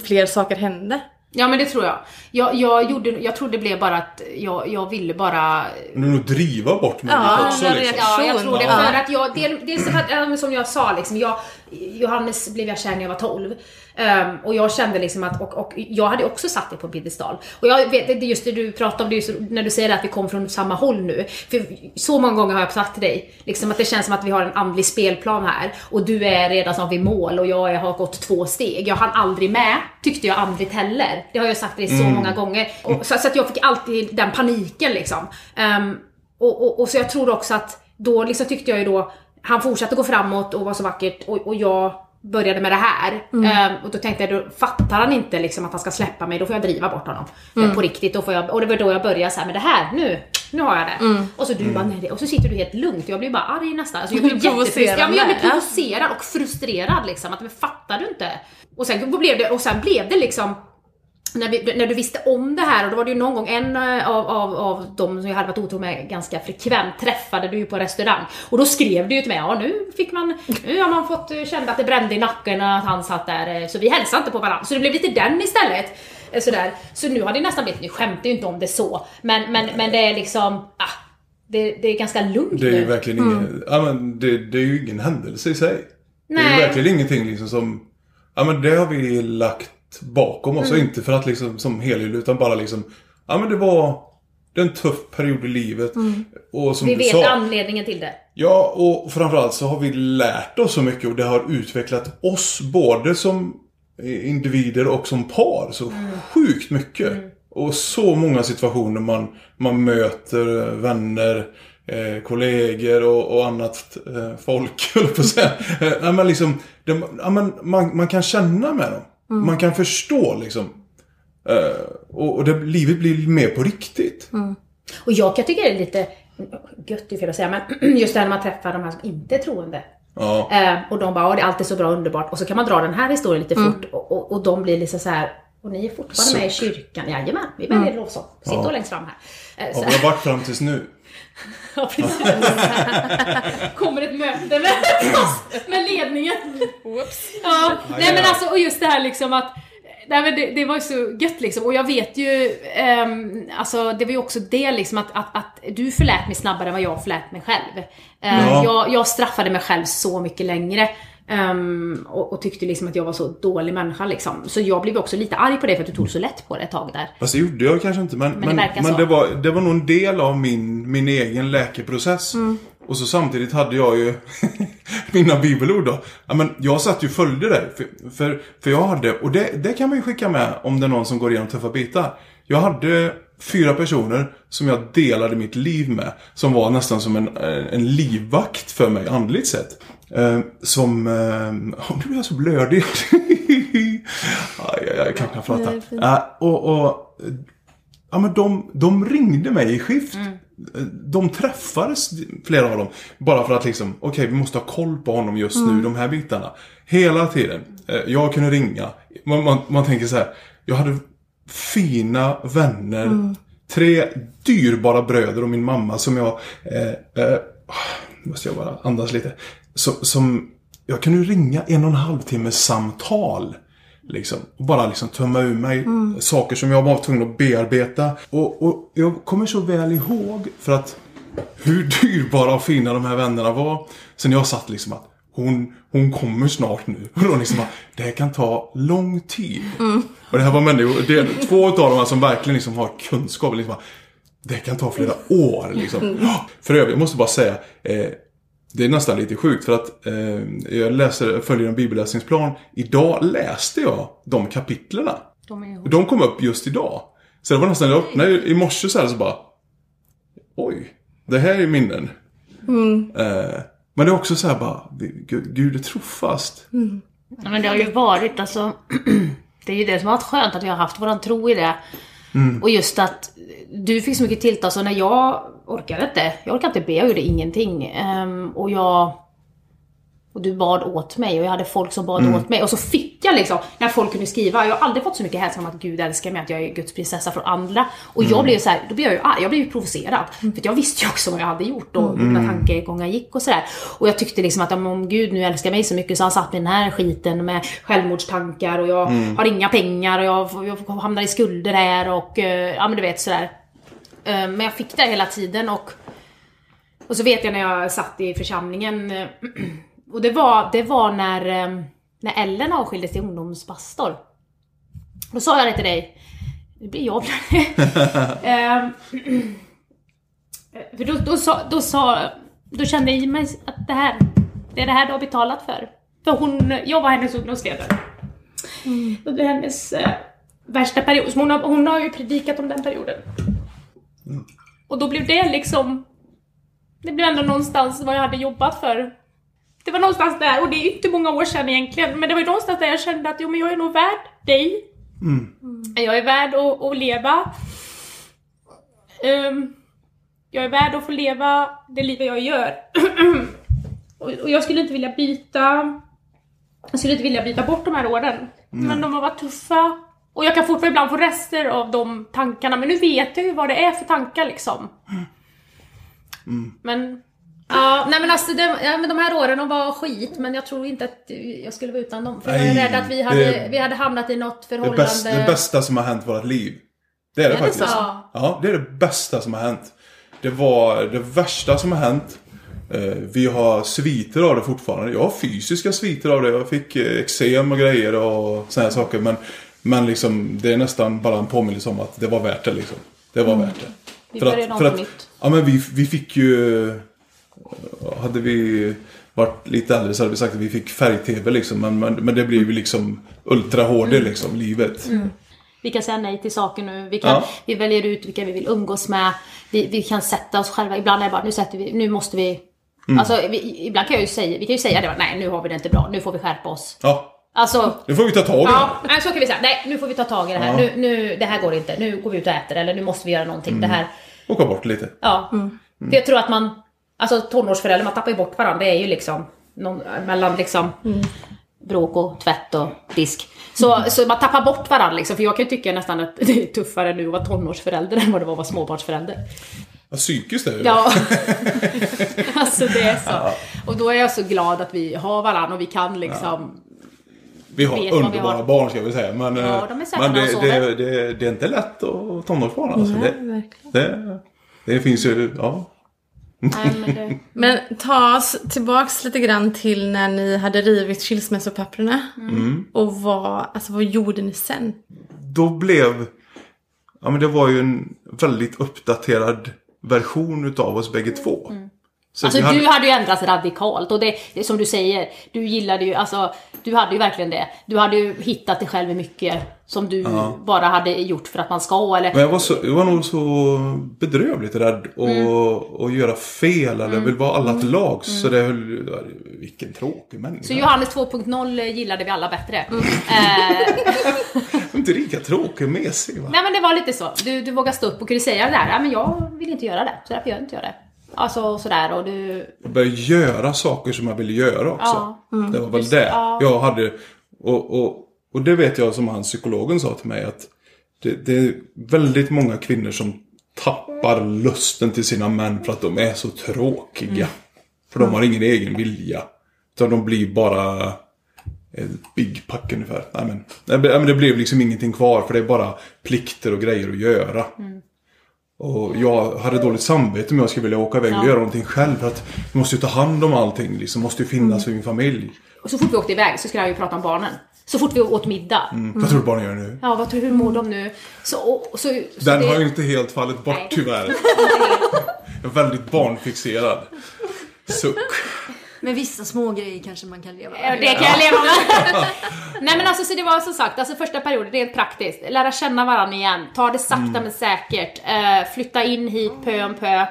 fler saker hände. Ja men det tror jag. Jag, jag, gjorde, jag tror det blev bara att jag, jag ville bara... Men nog driva bort människor Ja, också liksom. Ja, jag tror det. Ja. För att jag, del, dels för att, ja, som jag sa liksom, jag, Johannes blev jag kär när jag var 12. Ehm, och jag kände liksom att, och, och jag hade också satt det på piedestal. Och jag vet, det är just det du pratar om, det är när du säger att vi kom från samma håll nu. För så många gånger har jag sagt till dig, liksom att det känns som att vi har en andlig spelplan här. Och du är redan som vid mål och jag har gått två steg. Jag hann aldrig med, tyckte jag andligt heller. Det har jag sagt till dig så många gånger. Och, så, så att jag fick alltid den paniken liksom. Ehm, och, och, och så jag tror också att då liksom tyckte jag ju då, han fortsatte gå framåt och var så vackert och, och jag började med det här. Ehm, och då tänkte jag, då fattar han inte liksom att han ska släppa mig, då får jag driva bort honom. Eh, På riktigt. Då får jag, och det var då jag började så här med det här, nu, nu har jag det. Och så du bara, nej, det- och så sitter du helt lugnt jag blir bara arg nästan. Alltså, jag blir jättefrustrerad. Ja, men jag blir provocerad och frustrerad liksom. Att, men fattar du inte? Och sen blev det, och sen blev det liksom när, vi, när du visste om det här, och då var det ju någon gång en eh, av, av, av de som jag hade varit otrogen med ganska frekvent träffade du ju på restaurang. Och då skrev du ju till mig, ja nu fick man, nu har man fått eh, känna att det brände i nacken att han satt där, eh, så vi hälsade inte på varandra. Så det blev lite den istället. Sådär. Så nu har det nästan blivit, nu skämtar ju inte om det så, men, men, men det är liksom, ah, det, det är ganska lugnt Det är ju verkligen ingen, ja, men det, det är ju ingen händelse i sig. Det är Nej. ju verkligen ingenting liksom som, ja men det har vi lagt bakom oss. Och Mm. inte för att liksom som helylle utan bara liksom, ja men det var, det är en tuff period i livet. Och som Mm. Vi vet sa, anledningen till det. Ja, och framförallt så har vi lärt oss så mycket och det har utvecklat oss både som individer och som par så sjukt mycket. Och så många situationer man, man möter vänner, eh, kollegor och, och annat eh, folk, höll på att säga. Eh, nej, men liksom, det, ja, men man, man kan känna med dem. Man kan förstå liksom. Eh, och och det, livet blir mer på riktigt. Och jag kan tycka det är lite, gött är fel att säga, men just det här när man träffar de här som inte är troende. Ja. Eh, och de bara, "Åh, det är alltid så bra och underbart. Och så kan man dra den här historien lite fort och, och, och de blir liksom så här. Och ni är fortfarande Så. med i kyrkan? Jajamän, vi är med i lovsång. Sitt Ja. längst fram här. Eh, Ja, vi har varit fram tills nu. Ja, precis. Kommer ett möte med, med ledningen. Ja, nej men alltså, och just det här liksom att Nej, men det, det var ju så gött liksom, och jag vet ju, ehm, alltså det var ju också det liksom att, att, att du förlät mig snabbare än vad jag förlät mig själv. Eh, Ja. jag, jag straffade mig själv så mycket längre. Ehm, och, och tyckte liksom att jag var så dålig människa liksom. Så jag blev också lite arg på det för att du tog så lätt på det ett tag där. Fast det gjorde jag kanske inte. Men, det men, verkar men det, var, det var nog en del av min, min egen läkeprocess. Mm. Och så samtidigt hade jag ju mina bibelord då. Ja, men jag satt ju och följde det. För, för, för jag hade, och det, det kan man ju skicka med om det är någon som går igenom tuffa bitar. Jag hade fyra personer som jag delade mitt liv med. Som var nästan som en, en livvakt för mig andligt sett. Eh, som... Eh, oh, nu blir jag så blödig. aj, aj, aj, jag kan knappt prata. Eh, och, och Ja men de, de ringde mig i skift. De träffades, flera av dem. Bara för att liksom, okej vi måste ha koll på honom just nu, de här bitarna. Hela tiden. Eh, Jag kunde ringa. Man, man, man tänker så här. Jag hade fina vänner. Tre dyrbara bröder och min mamma som jag... Eh, eh, måste jag bara andas lite. Som, som jag kunde ringa en och en halv timme samtal. Liksom. Och bara liksom tömma ur mig saker som jag var tvungen att bearbeta. Och, och jag kommer så väl ihåg för att hur dyrbara och fina de här vännerna var. Sen jag satt liksom att hon, hon kommer snart nu. Och då liksom bara, det här kan ta lång tid. Och det här var människor, det är två av dem som verkligen liksom har kunskap. Liksom bara, det kan ta flera år liksom. För övrigt, jag måste bara säga. Eh, det är nästan lite sjukt för att eh, jag läser, följer en bibelläsningsplan. Idag läste jag de kapitlerna. De De kom upp just idag. Så det var nästan, jag öppnade i morse så här så bara. Oj, det här är minnen. Eh, men det är också så här bara, det- Gud, Gud är trofast. Ja, men det har ju varit alltså, det är ju det som har varit skönt att vi har haft våran tro i det. Och just att du fick så mycket tilltal så när jag orkade inte, jag orkade inte be, jag gjorde ingenting. Ehm, och jag Och du bad åt mig och jag hade folk som bad åt mig. Och så fick jag liksom, när folk kunde skriva. Jag har aldrig fått så mycket hälsning om att Gud älskar mig, att jag är Guds prinsessa från andra. Och jag blev så här, då blev jag ju arg, jag blev ju provocerad. För att jag visste ju också vad jag hade gjort och hur mina tankegångar gick och sådär. Och jag tyckte liksom att om Gud nu älskar mig så mycket så har han satt mig i den här skiten med självmordstankar och jag har inga pengar och jag, jag hamnar i skulder här och eh, ja men du vet sådär. Eh, Men jag fick det hela tiden och och så vet jag när jag satt i församlingen eh, och det var, det var när, eh, när Ellen avskildes till ungdomspastor. Då sa jag det till dig. Nu blir jag För då, då, sa, då sa, då kände jag i mig att det här, det är det här du har betalat för. För hon, jag var hennes ungdomsledare. Under hennes eh, värsta period. Så hon, har, hon har ju predikat om den perioden. Och då blev det liksom det blev ändå någonstans vad jag hade jobbat för. Det var någonstans där, och det är inte många år sedan egentligen, men det var ju någonstans där jag kände att jo men jag är nog värd dig. Jag är värd att, att leva. Ehm, jag är värd att få leva det livet jag gör. och, och jag skulle inte vilja byta jag skulle inte vilja byta bort de här åren. Men de har varit tuffa. Och jag kan fortfarande ibland få rester av de tankarna, men nu vet jag ju vad det är för tankar liksom. Men... Ja, nej men alltså det, ja, men de här åren de var skit, men jag tror inte att jag skulle vara utan dem. För jag är Nej, rädd att vi det- hade, vi hade hamnat i något Det, förhållande... bästa, det bästa som har hänt i vårt liv. Det är det Är det faktiskt. så? Ja, det är det bästa som har hänt. Det var det värsta som har hänt. Eh, Vi har sviter av det fortfarande. Jag har fysiska sviter av det. Jag fick eh, eksem och grejer och såna här saker. Men, men liksom, det är nästan bara en påminnelse om att det var värt det. Liksom. Det var värt det. Mm. Vi började om på nytt. Ja, men vi, vi fick ju... Hade vi varit lite äldre så hade vi sagt att vi fick färg-tv liksom. Men, men, men det blev ju liksom Ultra HD Mm. liksom, livet. Vi kan säga nej till saker nu. Vi, kan, Ja. vi väljer ut vilka vi vill umgås med. Vi, vi kan sätta oss själva. Ibland är det bara, nu sätter vi, nu måste vi... Mm. Alltså, vi, ibland kan jag ju säga, vi kan ju säga det, nej nu har vi det inte bra, nu får vi skärpa oss. Ja, Alltså, nu får vi ta tag i ja, det. nej, så kan vi säga, nej nu får vi ta tag i det här, Ja. nu, nu, det här går inte, nu går vi ut och äter eller nu måste vi göra någonting. Det här, Åka bort lite. ja. För jag tror att man, alltså tonårsföräldrar, man tappar ju bort varandra, det är ju liksom någon, mellan liksom bråk och tvätt och disk. Så, så man tappar bort varandra liksom, för jag kan ju tycka nästan att det är tuffare nu att vara tonårsförälder än vad det var att vara småbarnsförälder. Ja, psykiskt är det Ja. alltså det är så. Och då är jag så glad att vi har varandra och vi kan liksom... Vi har vet vad vi underbara har. barn ska vi säga. Men, Ja, de men det, det, det, det är inte lätt att tonårsbarn alltså. Nej, Det, det, det finns ju, ja. Nej, men det, Men ta oss tillbaks lite grann till när ni hade rivit skilsmässopapperna. Mm. Och vad, alltså vad gjorde ni sen? Då blev, ja men det var ju en väldigt uppdaterad version utav oss bägge två. Så Alltså hade- du hade ju ändrats radikalt och det, det som du säger, du gillade ju, alltså du hade ju verkligen det. Du hade ju hittat dig själv i mycket som du bara hade gjort för att man ska eller... Men jag var, så, jag var nog så bedrövligt rädd att Mm. göra fel eller vill vara alla till lags. Så det höll, vilken tråkig människa. Så Johannes 2.0 gillade vi alla bättre. Eh, Inte lika tråkig och mesig va? nej men det var lite så. Du, du vågade stå upp och kunde säga det där, ja men jag vill inte göra det, så därför gör jag inte jag det. Alltså sådär och du... Jag började göra saker som jag ville göra också. Ja. Det var väl Just- det. ja. Jag hade, och, och, och det vet jag som han psykologen sa till mig att det, det är väldigt många kvinnor som tappar lusten till sina män för att de är så tråkiga. För de har ingen egen vilja. Utan de blir bara ett big pack ungefär. Nej men, nej, men det blev liksom ingenting kvar för det är bara plikter och grejer att göra. Och jag hade dåligt samvete om jag skulle vilja åka iväg och Ja. göra någonting själv. För att jag måste ju ta hand om allting. Liksom. Måste ju finnas för min familj. Och så fort vi åkte iväg så skulle han ju prata om barnen. Så fort vi åt middag. Mm. Vad tror du barnen gör nu? Ja, vad tror du, hur mår de nu? Så, och, så, så Den det, har ju inte helt fallit bort Nej. tyvärr. Jag är väldigt barnfixerad. Suck. Men vissa små grejer kanske man kan leva med. det kan jag leva med. Nej men alltså så det var som sagt, alltså första perioden rent praktiskt, lära känna varandra igen, ta det sakta Mm. men säkert, eh, flytta in hit pö om pö.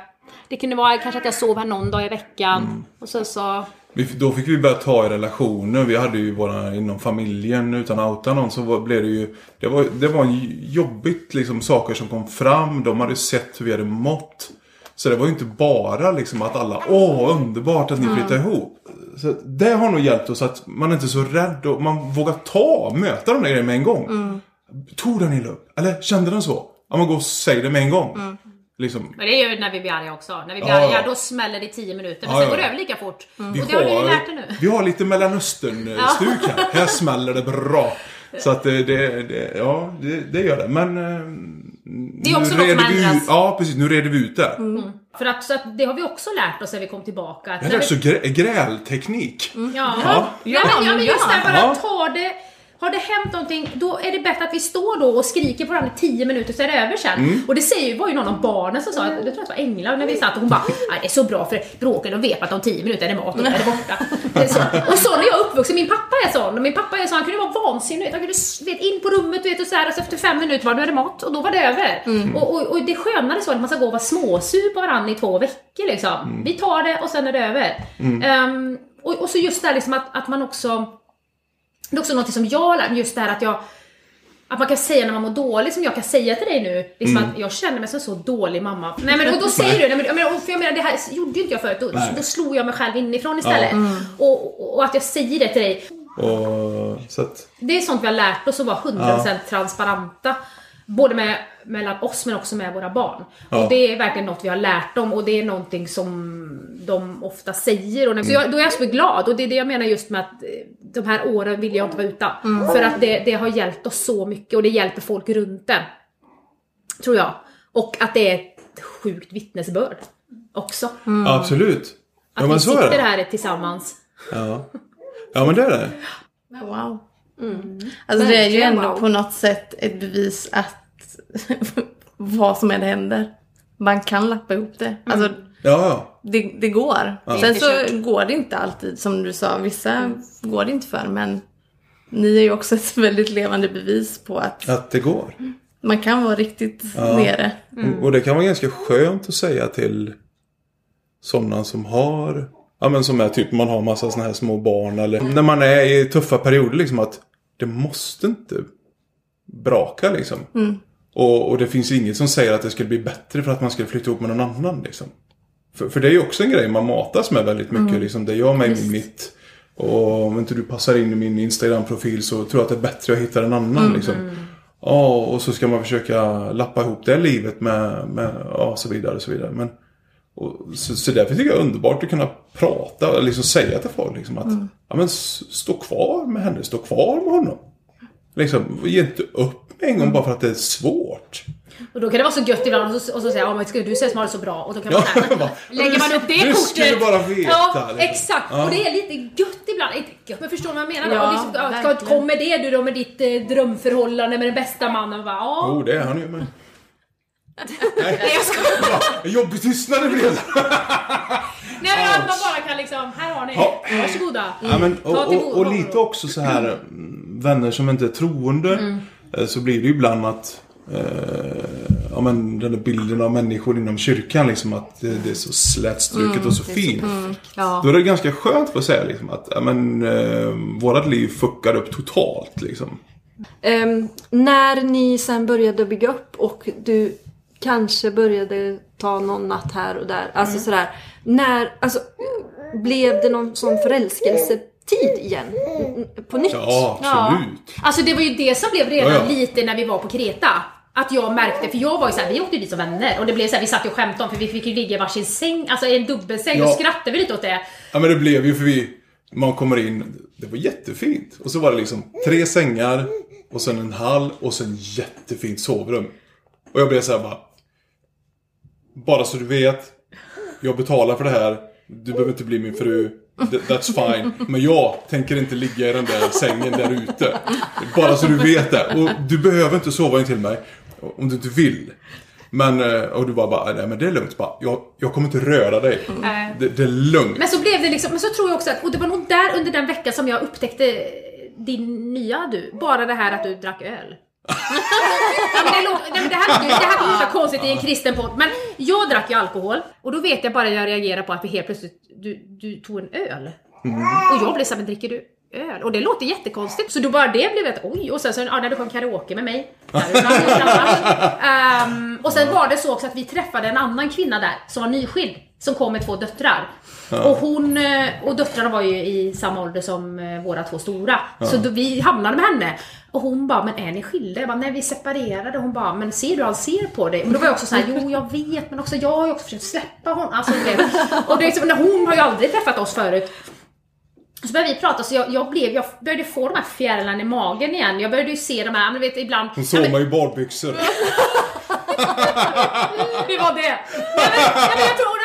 Det kunde vara kanske att jag sov här någon dag i veckan Mm. och sen så... Vi, då fick vi börja ta i relationer. Vi hade ju våra inom familjen utan att outa någon så var, blev det ju... Det var, det var en jobbigt liksom saker som kom fram. De hade sett hur vi hade mått. Så det var ju inte bara liksom att alla Åh underbart att ni flyttade ihop. så det har nog hjälpt oss att man inte är så rädd och man vågar ta, möta de där grejerna med en gång. Mm. Tog den illa upp? Eller kände den så? Ja, man går och säger det med en gång. Mm. Liksom, Men det är ju när vi blir arga också. När vi blir Ja, ja. arga då smäller det i 10 minuter. Men Ja, sen ja. går det över lika fort. vi, Och det har ni ju lärt er nu. vi har lite Mellanöstern-stuk här. Här smäller det bra. Så att det, det, det ja, det, det gör det. Men... Det är också något som ändras. Ja, precis. Nu reder vi ut det. För att, så att det har vi också lärt oss när vi kom tillbaka. Att Det är vi- grä, grälteknik. Ja. Ja. Ja, men, ja, men just det ja. bara Ja. ta det har det hänt någonting, då är det bättre att vi står då och skriker på varandra i 10 minuter så är det över sen. Mm. Och det säger ju, var ju någon av barnen som sa, jag tror att det var Engla, när vi satt och hon bara "Nej, det är så bra för bråken och vet att om 10 minuter är det mat och är det borta. Det. Och så när jag är uppvuxen, min pappa är sån, och min pappa är sån, han kunde vara vansinnig, han kunde vet, in på rummet vet, och så här, och så efter fem minuter var det mat och då var det över. Och, och, och det är skönare så att man ska gå och vara småsur på varandra i två veckor liksom. Vi tar det och sen är det över. Ehm, och, och så just det här liksom att, att man också det är också något som jag har lärt mig, just det här att jag att man kan säga när man mår dåligt, som jag kan säga till dig nu, liksom att jag känner mig som så dålig mamma. Nej men och då säger du, nej, men, för jag menar det här gjorde ju inte jag förut, då, då slog jag mig själv inifrån istället. Och, och, och att jag säger det till dig, Och, att, det är sånt vi har lärt oss att vara 100% transparenta. Både med, mellan oss men också med våra barn. Ja. Och det är verkligen något vi har lärt dem och det är någonting som de ofta säger. Och när, så jag, då är jag så glad och det är det jag menar just med att eh, de här åren vill jag inte vara utan. För att det, det har hjälpt oss så mycket och det hjälper folk runt det. Tror jag. Och att det är ett sjukt vittnesbörd också. Absolut. Ja Att men vi så är sitter det. här tillsammans. Ja. ja men det är det. Wow. Alltså det är ju ändå wow. på något sätt ett bevis att vad som än händer. Man kan lappa ihop det. Alltså Ja, ja. det, det går. Sen Inte så går det inte alltid som du sa. Vissa går det inte för men ni är ju också ett väldigt levande bevis på att Att det går. man kan vara riktigt nere. Och- Och det kan vara ganska skönt att säga till sådana som har, ja men som är typ man har massa såna här små barn eller när man är i tuffa perioder liksom att det måste inte braka liksom. Och, och det finns inget som säger att det skulle bli bättre för att man skulle flytta ihop med någon annan liksom. För, för det är ju också en grej man matas med väldigt mycket liksom. Det gör mig med mitt och om inte du passar in i min Instagram-profil så tror jag att det är bättre att hitta en annan liksom. Ja, och så ska man försöka lappa ihop det livet med, med ja, så vidare och så vidare. Men, och, så, så därför tycker jag det är underbart att kunna prata och liksom säga till folk liksom att ja, men stå kvar med henne, stå kvar med honom. Liksom, ge inte upp med en gång bara för att det är svårt. Och då kan det vara så gött ibland och så, och så säger jag, "Ja, men ska du säga som har det så bra och då kan man Ja, säga, bara, lägger man upp det du kortet. skulle bara veta, Ja, liksom. exakt. Ja. Och det är lite gött ibland. Inte gött, men förstår du vad jag menar? Ja, liksom, ja, ska, verkligen. kom med det du då med ditt eh, drömförhållande med den bästa mannen. Ja. Oh, det är han ju men... Nej, jag skojar. En jobbig tystnad det blev. Nej men att man bara kan liksom, här har ni. Ja. Varsågoda. Ja, men, och, och, och lite också så här mm, vänner som inte är troende. Mm. eh, Så blir det ju ibland att eh, ja, men den där bilden av människor inom kyrkan liksom att det, det är så slätstruket och så fint. Ja. Då är det ganska skönt för att säga liksom att ja, men, eh, vårat liv fuckar upp totalt liksom. Ehm, när ni sen började bygga upp och du kanske började ta någon natt här och där. Alltså Mm. sådär. När, alltså, blev det någon sån förälskelsetid igen? Mm, På nytt? Ja, absolut. Alltså det var ju det som blev redan Ja, ja. lite när vi var på Kreta. Att jag märkte, för jag var ju såhär, vi åkte ju dit som vänner och det blev såhär, vi satt ju och skämtade om för vi fick ju ligga i varsin säng, alltså i en dubbelsäng, Ja. då skrattade vi lite åt det. Ja men det blev ju för vi, man kommer in, det var jättefint. Och så var det liksom tre sängar och sen en hall och sen jättefint sovrum. Och jag blev så här bara. Bara så du vet, jag betalar för det här. Du behöver inte bli min fru. Th- That's fine. Men jag tänker inte ligga i den där sängen där ute. Bara så du vet det. Och du behöver inte sova in till mig. Om du inte vill. Men, eh, och du bara, bara nej men det är lugnt. Bara, jag, jag kommer inte röra dig. Nej. Det, det är lugnt. Men så blev det liksom, men så tror jag också att, och det var nog där under den veckan som jag upptäckte din nya du. Bara det här att du drack öl. Ja, men det, låter, nej, men det här, det här kommer låta konstigt i en kristen podd, men jag drack ju alkohol och då vet jag bara jag reagerar på att vi helt plötsligt, du, du tog en öl. Och jag blev såhär, men dricker du öl? Och det låter jättekonstigt. Så då bara det blev ett oj, och sen så, ja, när du kom karaoke med mig. Ehm, och sen var det så också att vi träffade en annan kvinna där som var nyskild. Som kom med två döttrar. Och hon eh, och döttrarna var ju i samma ålder som eh, våra två stora. Så då vi hamnade med henne. Och hon bara, men är ni skilda? Jag bara, nej vi separerade. Hon bara, men ser du allt ser på dig? Men då var jag också såhär, jo jag vet men också jag har ju också försökt släppa honom. Alltså, och det är liksom, hon har ju aldrig träffat oss förut. Så började vi prata så jag, jag, blev, jag började få de här fjärilarna i magen igen. Jag började ju se de här, men vet ibland... Hon såg man ju badbyxor. Det var det! Nej men, nej, men jag tror,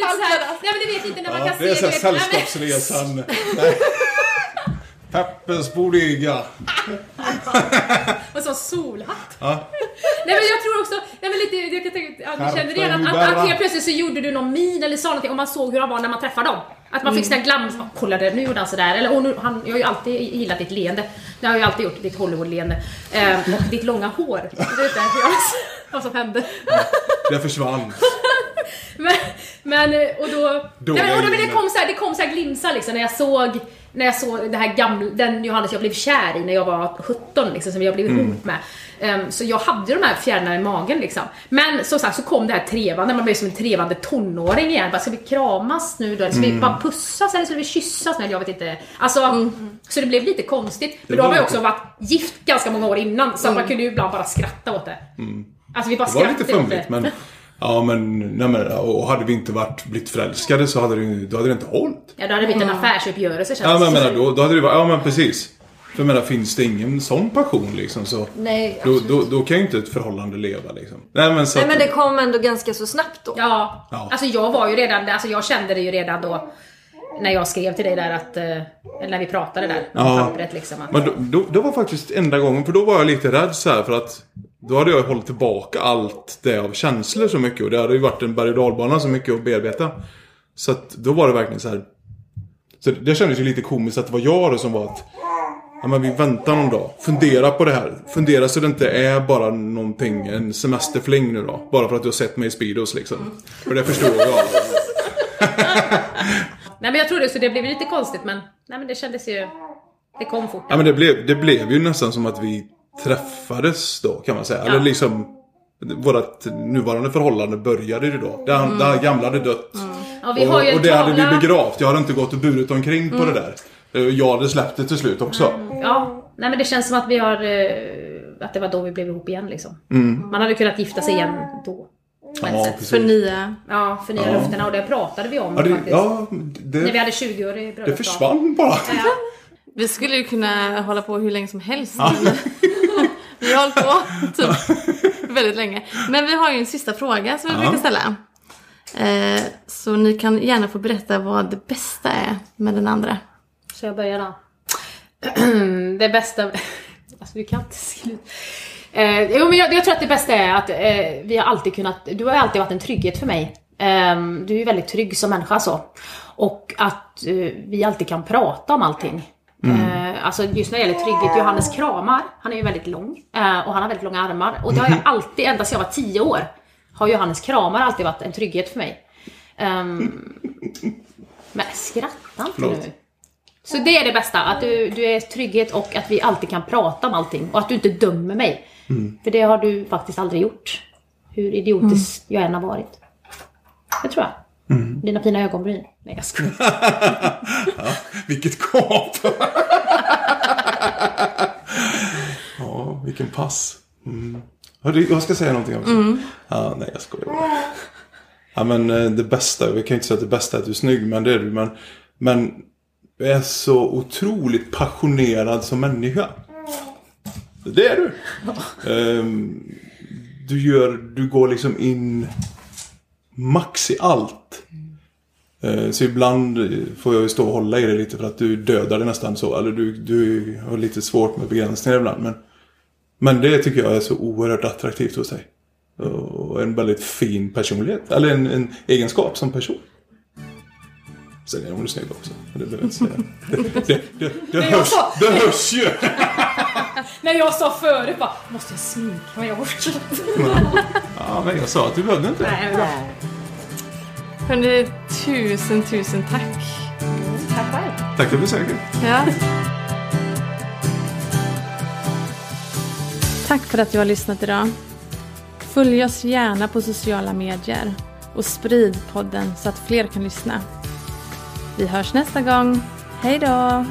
lite såhär, nej men du vet inte när man Ja, kan det är se... såhär Sällskapsresan. Nej. Peppes Bodega. Och så solhatt. Ja. Nej men jag tror också, nej men lite, jag kan tänka, ja, du kände redan att, Carpe att helt plötsligt så gjorde du någon min eller sa någonting och man såg hur han var när man träffade dem. Att man fick sån här glans, kolla där, nu gjorde han sådär. Eller nu, han, jag har ju alltid gillat ditt leende. Det har jag ju alltid gjort, ditt Hollywood-leende. Eh, och ditt långa hår. Du vet det, jag- vad som hände. Det försvann. Men, men och då... Dåliga nej, men, och då men det kom så här, det kom så här glimsar liksom när jag såg när jag såg det här gamla, den Johannes jag blev kär i när jag var 17 liksom, som jag blev Mm. ihop med. Ehm, så jag hade de här fjärilarna i magen liksom. Men som sagt så kom det här trevande, man blev som en trevande tonåring igen. Bara, ska vi kramas nu då? Eller ska vi Mm. bara pussas eller ska vi kyssas? Nej, jag vet inte. Alltså, så det blev lite konstigt. Men då var har man ju också varit gift ganska många år innan, så man kunde ju ibland bara skratta åt det. Alltså vi bara Mm. Det var lite skrattade fumligt men... Ja men, nej, men och hade vi inte varit blivit förälskade så hade det, ju- då hade det inte hållit. Ja, då hade det blivit en affärsuppgörelse känns Ja men jag menar, då, då hade det varit, ja men precis. För jag menar, finns det ingen sån passion liksom så... Nej, Då, då, då kan ju inte ett förhållande leva liksom. Nej men så Nej att- men det kom ändå ganska så snabbt då. Ja, Ja. alltså jag var ju redan, alltså jag kände det ju redan då när jag skrev till dig där att, eh, eller när vi pratade där, på Ja. pappret liksom. Att, Men då, då, det var faktiskt enda gången, för då var jag lite rädd så här för att då hade jag hållit tillbaka allt det av känslor så mycket och det hade ju varit en berg och så mycket att bearbeta. Så att då var det verkligen så här. Så det kändes ju lite komiskt att det var jag då som var att Ja men vi väntar någon dag. Fundera på det här. Fundera så det inte är bara någonting, en semesterfling nu då. Bara för att du har sett mig i Speedos liksom. För det förstår jag. nej men jag trodde så det blev lite konstigt men, nej men det kändes ju, det kom fort. Ja men det blev, det blev ju nästan som att vi träffades då kan man säga. Eller liksom Vårat nuvarande förhållande började ju då. Det, det här gamla hade dött. Ja, vi har ju och, och det hade tavla- vi begravt. Jag hade inte gått och burit omkring på det där. Eh, Jag hade släppt det till slut också. Ja, nej men det känns som att vi har, eh, att det var då vi blev ihop igen liksom. Mm. Man hade kunnat gifta sig igen då. Ja. För nya. Ja, för nya Ja. löftena och det pratade vi om Ja, det, faktiskt. ja När vi det, hade 20-årig bröllopsdag. det försvann bara. Ja. Vi skulle ju kunna hålla på hur länge som helst. Vi har hållit på typ väldigt länge. Men vi har ju en sista fråga som vi Ja. brukar ställa. Eh, så ni kan gärna få berätta vad det bästa är med den andra. Så jag börjar då. det bästa... Alltså vi kan inte sluta. Eh, jo, men jag, jag tror att det bästa är att eh, vi har alltid kunnat... Du har alltid varit en trygghet för mig. Eh, du är ju väldigt trygg som människa så. Och att vi alltid kan prata om allting. Eh, alltså just när det gäller trygghet, Johannes kramar, han är ju väldigt lång. Eh, och han har väldigt långa armar. Och det har jag alltid, ända sedan jag var 10 år, har Johannes kramar alltid varit en trygghet för mig. Ehm, men skratta inte Förlåt. nu. Så det är det bästa, att du, du är trygghet och att vi alltid kan prata om allting. Och att du inte dömer mig. För det har du faktiskt aldrig gjort. Hur idiotisk jag än har varit. Det tror jag. Dina fina ögonbryn. Nej jag skojar. Vilket gap! ja, vilken pass. Mm. Hörru, jag ska säga någonting också. Ja, nej, jag skojar. Ja, men eh, det bästa, vi kan ju inte säga att det bästa är att du är snygg, men det är du. Men, men du är så otroligt passionerad som människa. Det är du. Ehm, du gör, du går liksom in max i allt. Eh, Så ibland får jag ju stå och hålla i det lite för att du dödar det nästan så. Eller du, du har lite svårt med begränsningar ibland. Men, men det tycker jag är så oerhört attraktivt hos dig. Och en väldigt fin personlighet. Eller en, en egenskap som person. Sen är hon snygg också. Det behöver jag inte säga. Det, det, det, det, hörs, det hörs ju! När jag sa förut bara, måste jag sminka mig? Jag orkar inte. Ja, men jag sa att du behövde inte. Nej, bra. Hörni, tusen tusen tack. Tack själv. Tack för besöket. Ja. Tack för att du har lyssnat idag. Följ oss gärna på sociala medier. och sprid podden så att fler kan lyssna. Vi hörs nästa gång. Hej då!